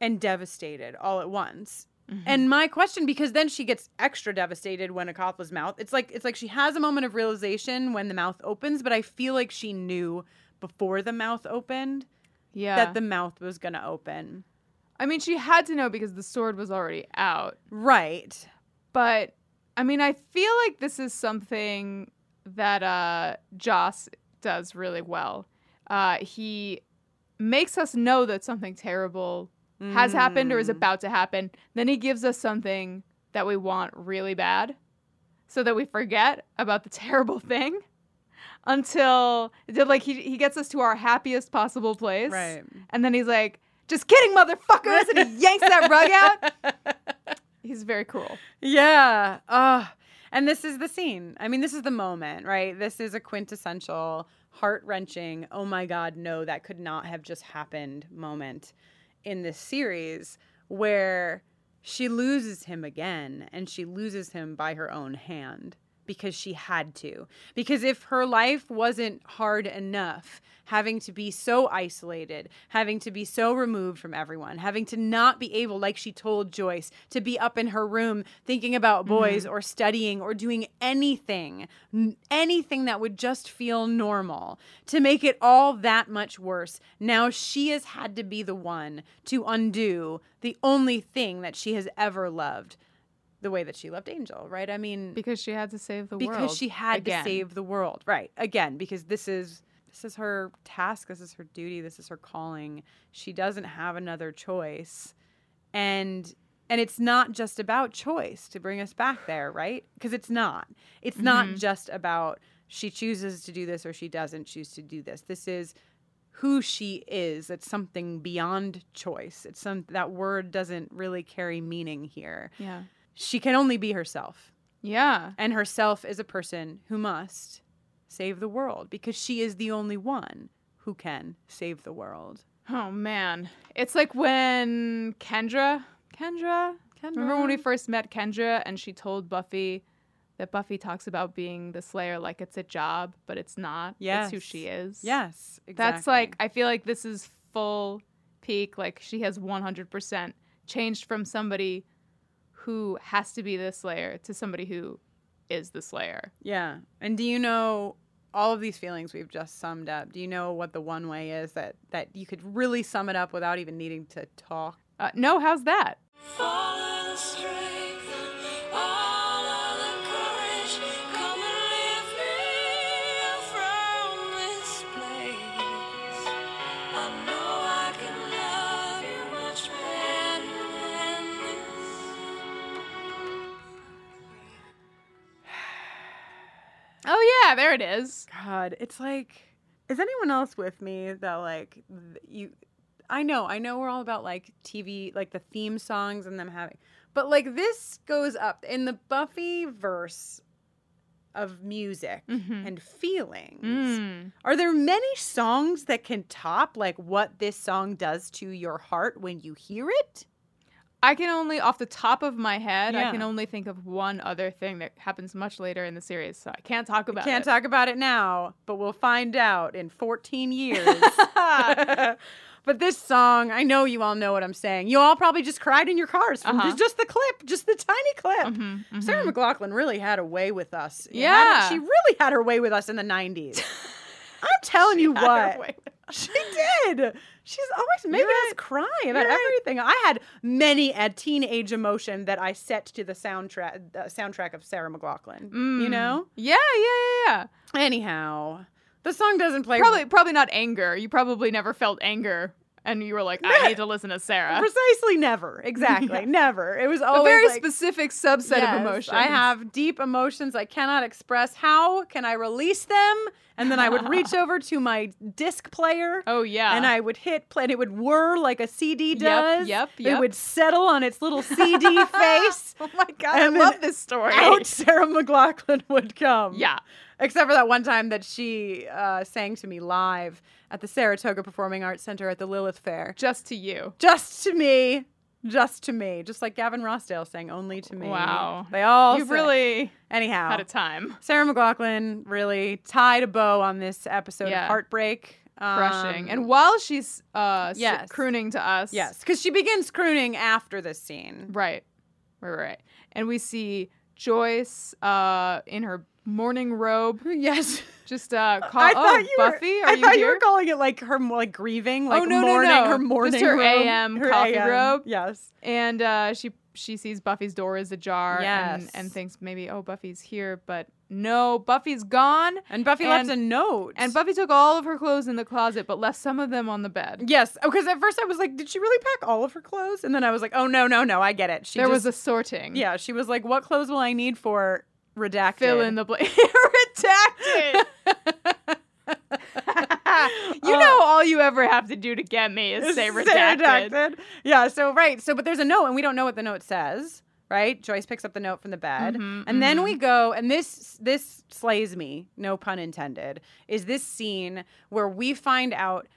S2: and devastated all at once. And my question, because then she gets extra devastated when Acathla's mouth. It's like it's like she has a moment of realization when the mouth opens, but I feel like she knew before the mouth opened
S1: Yeah.
S2: that the mouth was gonna open.
S1: I mean, she had to know because the sword was already out.
S2: Right.
S1: But I mean, I feel like this is something that uh Joss does really well. Uh he makes us know that something terrible has happened or is
S2: Mm.
S1: about to happen. Then he gives us something that we want really bad so that we forget about the terrible thing until like he he gets us to our happiest possible place.
S2: Right.
S1: And then he's like, "Just kidding, motherfuckers." and he yanks that rug out. He's very cool.
S2: Yeah. Uh, and this is the scene. I mean, this is the moment, right? This is a quintessential, heart wrenching, oh my God, no, that could not have just happened moment in this series where she loses him again and she loses him by her own hand because she had to. Because if her life wasn't hard enough, having to be so isolated, having to be so removed from everyone, having to not be able, like she told Joyce, to be up in her room thinking about boys
S1: Mhm.
S2: or studying or doing anything, anything that would just feel normal, to make it all that much worse. Now she has had to be the one to undo the only thing that she has ever loved the way that she loved Angel, right? I mean,
S1: because she had to save the
S2: because
S1: world.
S2: Because she had
S1: again.
S2: to save the world, right? Again, because this is this is her task, this is her duty, this is her calling. She doesn't have another choice, and and it's not just about choice to bring us back there, right? Because it's not. It's not
S1: Mhm.
S2: just about she chooses to do this or she doesn't choose to do this. This is who she is. It's something beyond choice. It's some that word doesn't really carry meaning here
S1: Yeah.
S2: She can only be herself.
S1: Yeah.
S2: And herself is a person who must save the world because she is the only one who can save the world.
S1: Oh man, it's like when Kendra, Kendra, Kendra. Remember when we first met Kendra and she told Buffy that Buffy talks about being the Slayer like it's a job, but it's not. It's who she is.
S2: Yes,
S1: That's like I feel like this is full peak. Like she has 100% changed from somebody who has to be the Slayer to somebody who is the Slayer.
S2: Yeah. And do you know all of these feelings we've just summed up? Do you know what the one way is that that you could really sum it up without even needing to talk?
S1: Uh, no, how's that? Yeah, there it is.
S2: God, it's like, is anyone else with me that like you? I know, I know, we're all about like TV, like the theme songs and them having, but like this goes up in the Buffy verse of music
S1: Mhm.
S2: and feelings.
S1: Mm.
S2: Are there many songs that can top like what this song does to your heart when you hear it?
S1: I can only, off the top of my head, I can only think of one other thing that happens much later in the series, so I can't talk about
S2: Can't
S1: it.
S2: talk about it now, but we'll find out in 14 years. but this song, I know you all know what I'm saying. You all probably just cried in your cars from
S1: Uh-huh.
S2: just, the clip, just the tiny clip. Sarah McLachlan really had a way with us.
S1: Yeah.
S2: she really had her way with us in the 90s. I'm telling you
S1: had her
S2: what. She did. She's always making us cry about
S1: right.
S2: everything. I had many a teenage emotion that I set to the soundtrack the soundtrack of Sarah McLachlan. You
S1: Mm.
S2: know?
S1: Yeah, yeah, yeah,
S2: Anyhow, the song doesn't play
S1: Probably, probably not anger. You probably never felt anger, and you were like, I need to listen to Sarah.
S2: precisely never. Exactly, never. It was always A
S1: very
S2: like,
S1: specific subset
S2: Yes,
S1: of emotions.
S2: I have deep emotions I cannot express. How can I release them and then I would reach over to my disc player.
S1: Oh yeah.
S2: And I would hit play, and it would whir like a CD
S1: Yep,
S2: does.
S1: yep,
S2: It would settle on its little CD face.
S1: oh my god,
S2: and
S1: I love this story.
S2: Out Sarah McLachlan would come.
S1: Yeah.
S2: Except for that one time that she uh, sang to me live at the Saratoga Performing Arts Center at the Lilith Fair.
S1: Just to you.
S2: Just to me. Just to me. Just like Gavin Rossdale sang only to me.
S1: Wow.
S2: They all
S1: You've really
S2: anyhow
S1: had a time.
S2: Sarah McLachlan really tied a bow on this episode
S1: Yeah.
S2: of Heartbreak.
S1: Crushing.
S2: Um,
S1: and while she's uh
S2: Yes.
S1: crooning to us.
S2: yes, because she begins crooning after this scene.
S1: Right. Right, right. And we see Joyce uh in her morning robe.
S2: Yes.
S1: Just uh call
S2: I
S1: oh,
S2: thought you
S1: Buffy,
S2: were,
S1: are
S2: I
S1: you
S2: thought
S1: here?
S2: you were calling it like her like grieving, like
S1: oh no,
S2: mourning
S1: no, no.
S2: her morning
S1: Just her. AM coffee
S2: AM.
S1: robe.
S2: Yes.
S1: And uh she she sees Buffy's door is ajar and,
S2: Yes.
S1: and thinks maybe, oh, Buffy's here, but no, Buffy's gone.
S2: And Buffy left a note.
S1: And Buffy took all of her clothes in the closet, but left some of them on the bed.
S2: Yes, because at first I was like, did she really pack all of her clothes? And then I was like, oh no, no, no, I get it. She
S1: there was a sorting.
S2: yeah. She was like, what clothes will I need for redacted?
S1: Fill in the blank. Redacted. you know, all you ever have to do to get me is say
S2: Say
S1: redacted.
S2: Yeah. So right. So but there's a note, and we don't know what the note says. Right. Joyce picks up the note from the bed,
S1: Mhm,
S2: and then
S1: mhm.
S2: we go, and this this slays me. No pun intended. Is this scene where we find out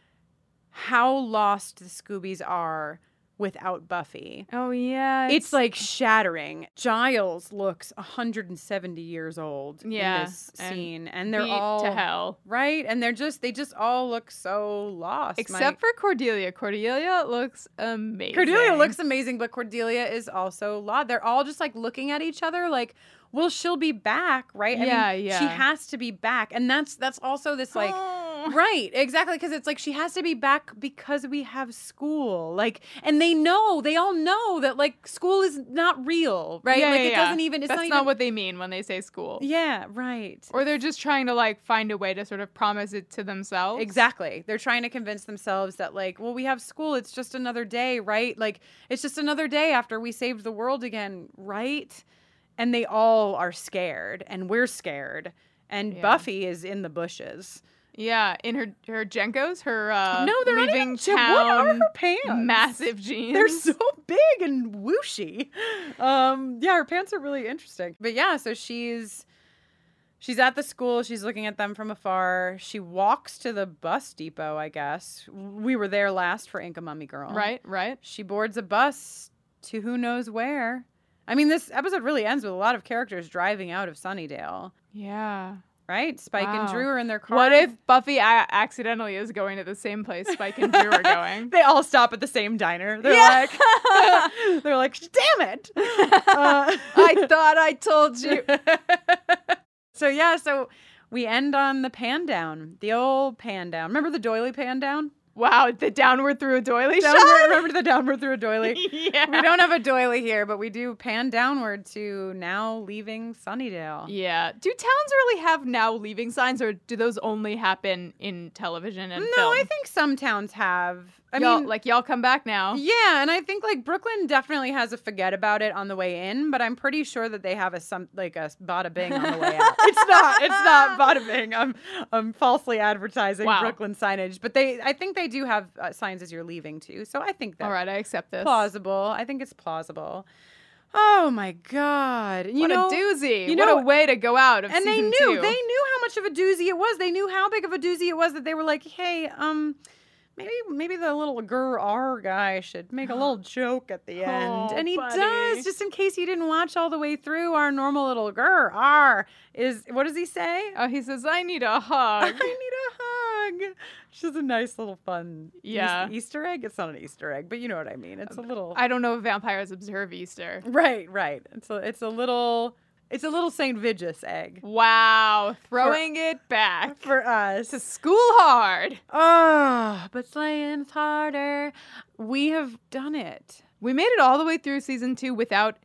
S2: how lost the Scoobies are without Buffy?
S1: Oh yeah,
S2: It's like shattering. Giles looks 170 years old
S1: Yeah,
S2: in this
S1: and
S2: scene, and they're
S1: beat
S2: all
S1: to hell.
S2: right? And they're just they just all look so lost.
S1: Except for Cordelia. Cordelia looks amazing.
S2: Cordelia looks amazing, but Cordelia is also lost. They're all just like looking at each other like, well, she'll be back, right?
S1: Yeah,
S2: She
S1: yeah.
S2: has to be back. And that's that's also this like oh. Right, exactly. Because it's like she has to be back because we have school. Like, and they know, they all know that like school is not real, right?
S1: Yeah,
S2: like
S1: yeah,
S2: it
S1: yeah.
S2: doesn't even. It's
S1: That's
S2: not,
S1: not,
S2: even,
S1: what they mean when they say school.
S2: Yeah, right.
S1: Or they're just trying to like find a way to sort of promise it to themselves.
S2: Exactly. They're trying to convince themselves that, like, well, we have school. It's just another day, right? Like, it's just another day after we saved the world again, right? And they all are scared, and we're scared. And
S1: Yeah.
S2: Buffy is in the bushes.
S1: Yeah, in her her JNCOs, her uh,
S2: no, they're not even
S1: town.
S2: What are her pants?
S1: Massive jeans.
S2: They're so big and whooshy. Um, yeah, her pants are really interesting. But yeah, so she's she's at the school. She's looking at them from afar. She walks to the bus depot. I guess we were there last for Inca Mummy Girl.
S1: Right, right.
S2: She boards a bus to who knows where. I mean, this episode really ends with a lot of characters driving out of Sunnydale.
S1: Yeah.
S2: Right? Spike and Dru are in their car.
S1: What if Buffy a- accidentally is going to the same place Spike and Dru are going?
S2: they all stop at the same diner? They're
S1: Yeah.
S2: like, they're like, damn it! Uh,
S1: I thought I told you.
S2: so yeah, so we end on the pan down, the old pan down. Remember the doily pan down?
S1: Wow, the downward through a doily
S2: Downward,
S1: shot.
S2: remember the downward through a doily?
S1: yeah.
S2: We don't have a doily here, but we do pan downward to now leaving Sunnydale.
S1: Yeah. Do towns really have now leaving signs, or do those only happen in television and
S2: No,
S1: film?
S2: I think some towns have. I
S1: Y'all-
S2: mean,
S1: like y'all come back now.
S2: Yeah, and I think like Brooklyn definitely has a forget about it on the way in, but I'm pretty sure that they have a some like a bada bing on the way out. it's not. It's not bada bing. I'm I'm falsely advertising
S1: Wow.
S2: Brooklyn signage, but they I think they do have uh, signs as you're leaving too. So I think that's
S1: All right, I accept this.
S2: plausible. I think it's plausible. Oh my god! You
S1: what
S2: know,
S1: a doozy!
S2: You
S1: what
S2: know,
S1: a way to go out of
S2: and they knew
S1: two.
S2: they knew how much of a doozy it was. They knew how big of a doozy it was that they were like, hey, um. Maybe maybe the little Grr Argh guy should make a little joke at the end.
S1: Oh,
S2: and he
S1: buddy.
S2: does, just in case you didn't watch all the way through, our normal little Grr Argh is what does he say?
S1: Oh, he says, "I need a hug."
S2: I need a hug. Which is a nice little fun
S1: Yeah.
S2: Easter egg. It's not an Easter egg, but you know what I mean. It's a um, little
S1: I don't know if vampires observe Easter.
S2: Right, right. It's a it's a little it's a little Saint Vigeous egg.
S1: Wow, throwing it back
S2: For us.
S1: to school hard.
S2: Oh, but slaying's harder. We have done it.
S1: We made it all the way through season two without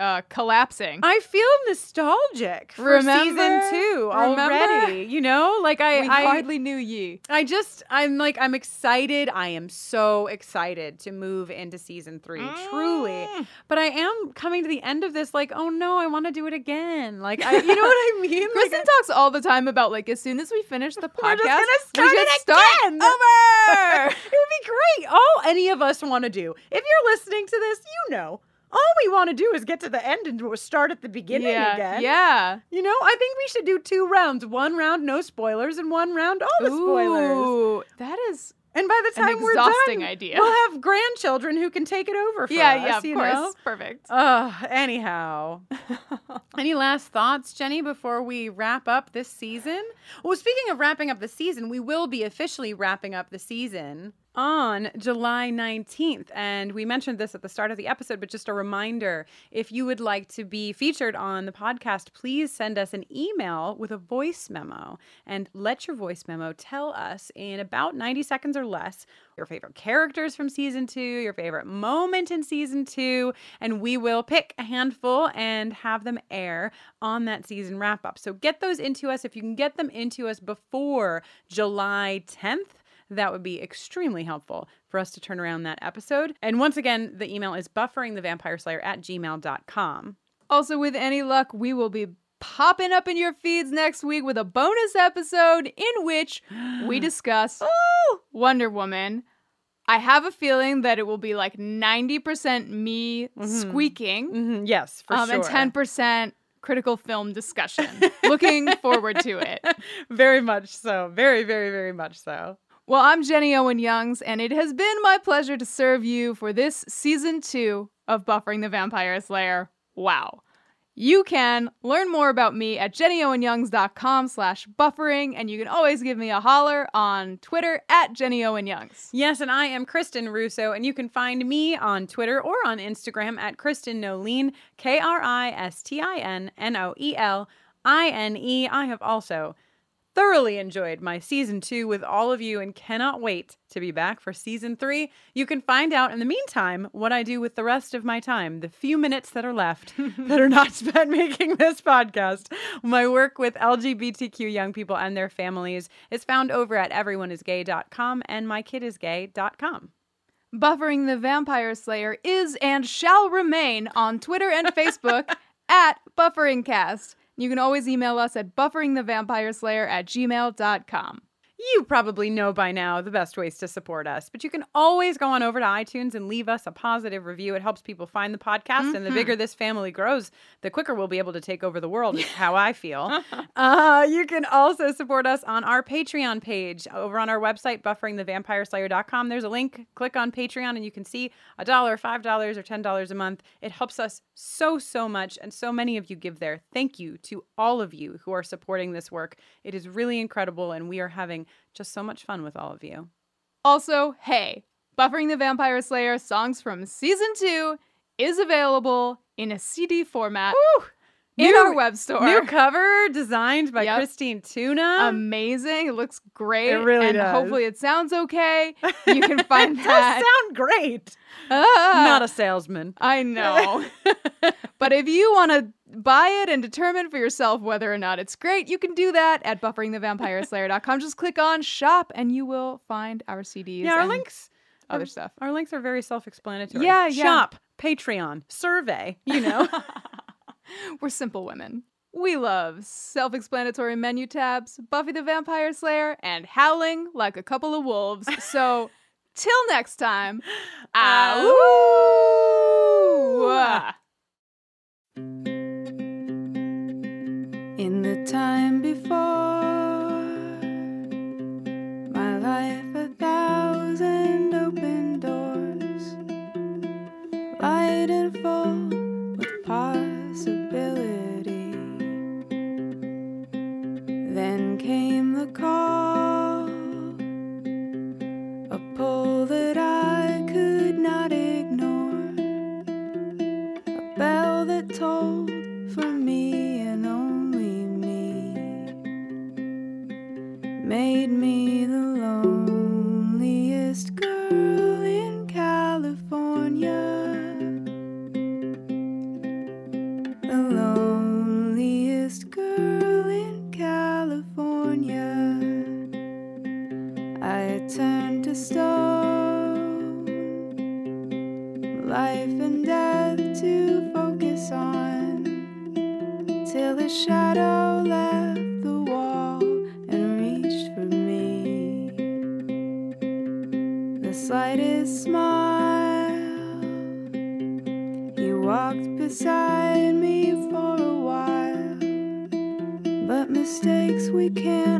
S1: uh, collapsing.
S2: I feel nostalgic for
S1: Remember?
S2: season two
S1: Remember?
S2: already. You know, like I, I
S1: hardly knew ye.
S2: I just, I'm like, I'm excited. I am so excited to move into season three, truly.
S1: Mm.
S2: But I am coming to the end of this, like, oh no, I want to do it again. Like, I, you know what I mean?
S1: Kristin
S2: like,
S1: talks all the time about like as soon as we finish the podcast,
S2: We're just gonna start again.
S1: over.
S2: it would be great. All any of us want to do. If you're listening to this, you know. All we want to do is get to the end and start at the beginning
S1: yeah,
S2: again.
S1: yeah.
S2: You know, I think we should do two rounds. One round, no spoilers, and one round, all the spoilers.
S1: Ooh, that is
S2: And by the time we're
S1: exhausting
S2: done,
S1: idea.
S2: we'll have grandchildren who can take it over for
S1: yeah,
S2: us.
S1: yeah, of
S2: you
S1: course,
S2: know?
S1: perfect.
S2: Uh, anyhow, any last thoughts, Jenny, before we wrap up this season? Well, speaking of wrapping up the season, we will be officially wrapping up the season on July 19th. And we mentioned this at the start of the episode, but just a reminder if you would like to be featured on the podcast, please send us an email with a voice memo and let your voice memo tell us in about 90 seconds or less your favorite characters from season two, your favorite moment in season two, and we will pick a handful and have them air on that season wrap up. So get those into us. If you can get them into us before July 10th, that would be extremely helpful for us to turn around that episode. And once again, the email is bufferingthevampireslayer at gmail.com.
S1: Also, with any luck, we will be popping up in your feeds next week with a bonus episode in which we discuss Wonder Woman. I have a feeling that it will be like 90% me squeaking
S2: Mhm, Yes, for
S1: um,
S2: sure.
S1: and 10% critical film discussion. Looking forward to it.
S2: Very much so. Very, very, very much so.
S1: Well, I'm Jenny Owen Youngs, and it has been my pleasure to serve you for this season two of Buffering the Vampire Slayer. Wow. You can learn more about me at jennyowenyoungs.com slash buffering, and you can always give me a holler on Twitter at Jenny Owen Youngs.
S2: Yes, and I am Kristin Russo, and you can find me on Twitter or on Instagram at Kristin Noeline, K R I S T I N N O E L I N E. I have also thoroughly enjoyed my season two with all of you and cannot wait to be back for season three. You can find out in the meantime what I do with the rest of my time, the few minutes that are left that are not spent making this podcast. My work with LGBTQ young people and their families is found over at everyoneisgay.com and mykidisgay.com.
S1: Buffering the Vampire Slayer is and shall remain on Twitter and Facebook at BufferingCast. You can always email us at bufferingthevampireslayer at gmail.com.
S2: You probably know by now the best ways to support us, but you can always go on over to iTunes and leave us a positive review. It helps people find the podcast, and the bigger this family grows, the quicker we'll be able to take over the world, is how I feel. uh, you can also support us on our Patreon page over on our website, bufferingthevampireslayer.com. There's a link. Click on Patreon, and you can see a dollar, five dollars, or ten dollars a month. It helps us so, so much, and so many of you give there. Thank you to all of you who are supporting this work. It is really incredible, and we are having just so much fun with all of you.
S1: Also, hey, Buffering the Vampire Slayer songs from season two is available in a CD format in
S2: New-
S1: our web store.
S2: New cover designed by
S1: Yep.
S2: Christine Tuna.
S1: Amazing. It looks great.
S2: It really
S1: and
S2: does.
S1: hopefully it sounds okay. You can find
S2: It does
S1: that.
S2: sound great.
S1: Ah.
S2: Not a salesman.
S1: I know. but if you want to buy it and determine for yourself whether or not it's great, you can do that at bufferingthevampireslayer.com. Just click on shop and you will find our CDs.
S2: Yeah, our links,
S1: other
S2: our-
S1: stuff.
S2: Our links are very self-explanatory.
S1: Yeah, yeah.
S2: Shop, Patreon, survey. You know.
S1: We're simple women. We love self explanatory menu tabs, Buffy the Vampire Slayer, and howling like a couple of wolves. So, till next time, ow!
S6: In the time before shadow left the wall and reached for me. The slightest smile, he walked beside me for a while, but mistakes we can't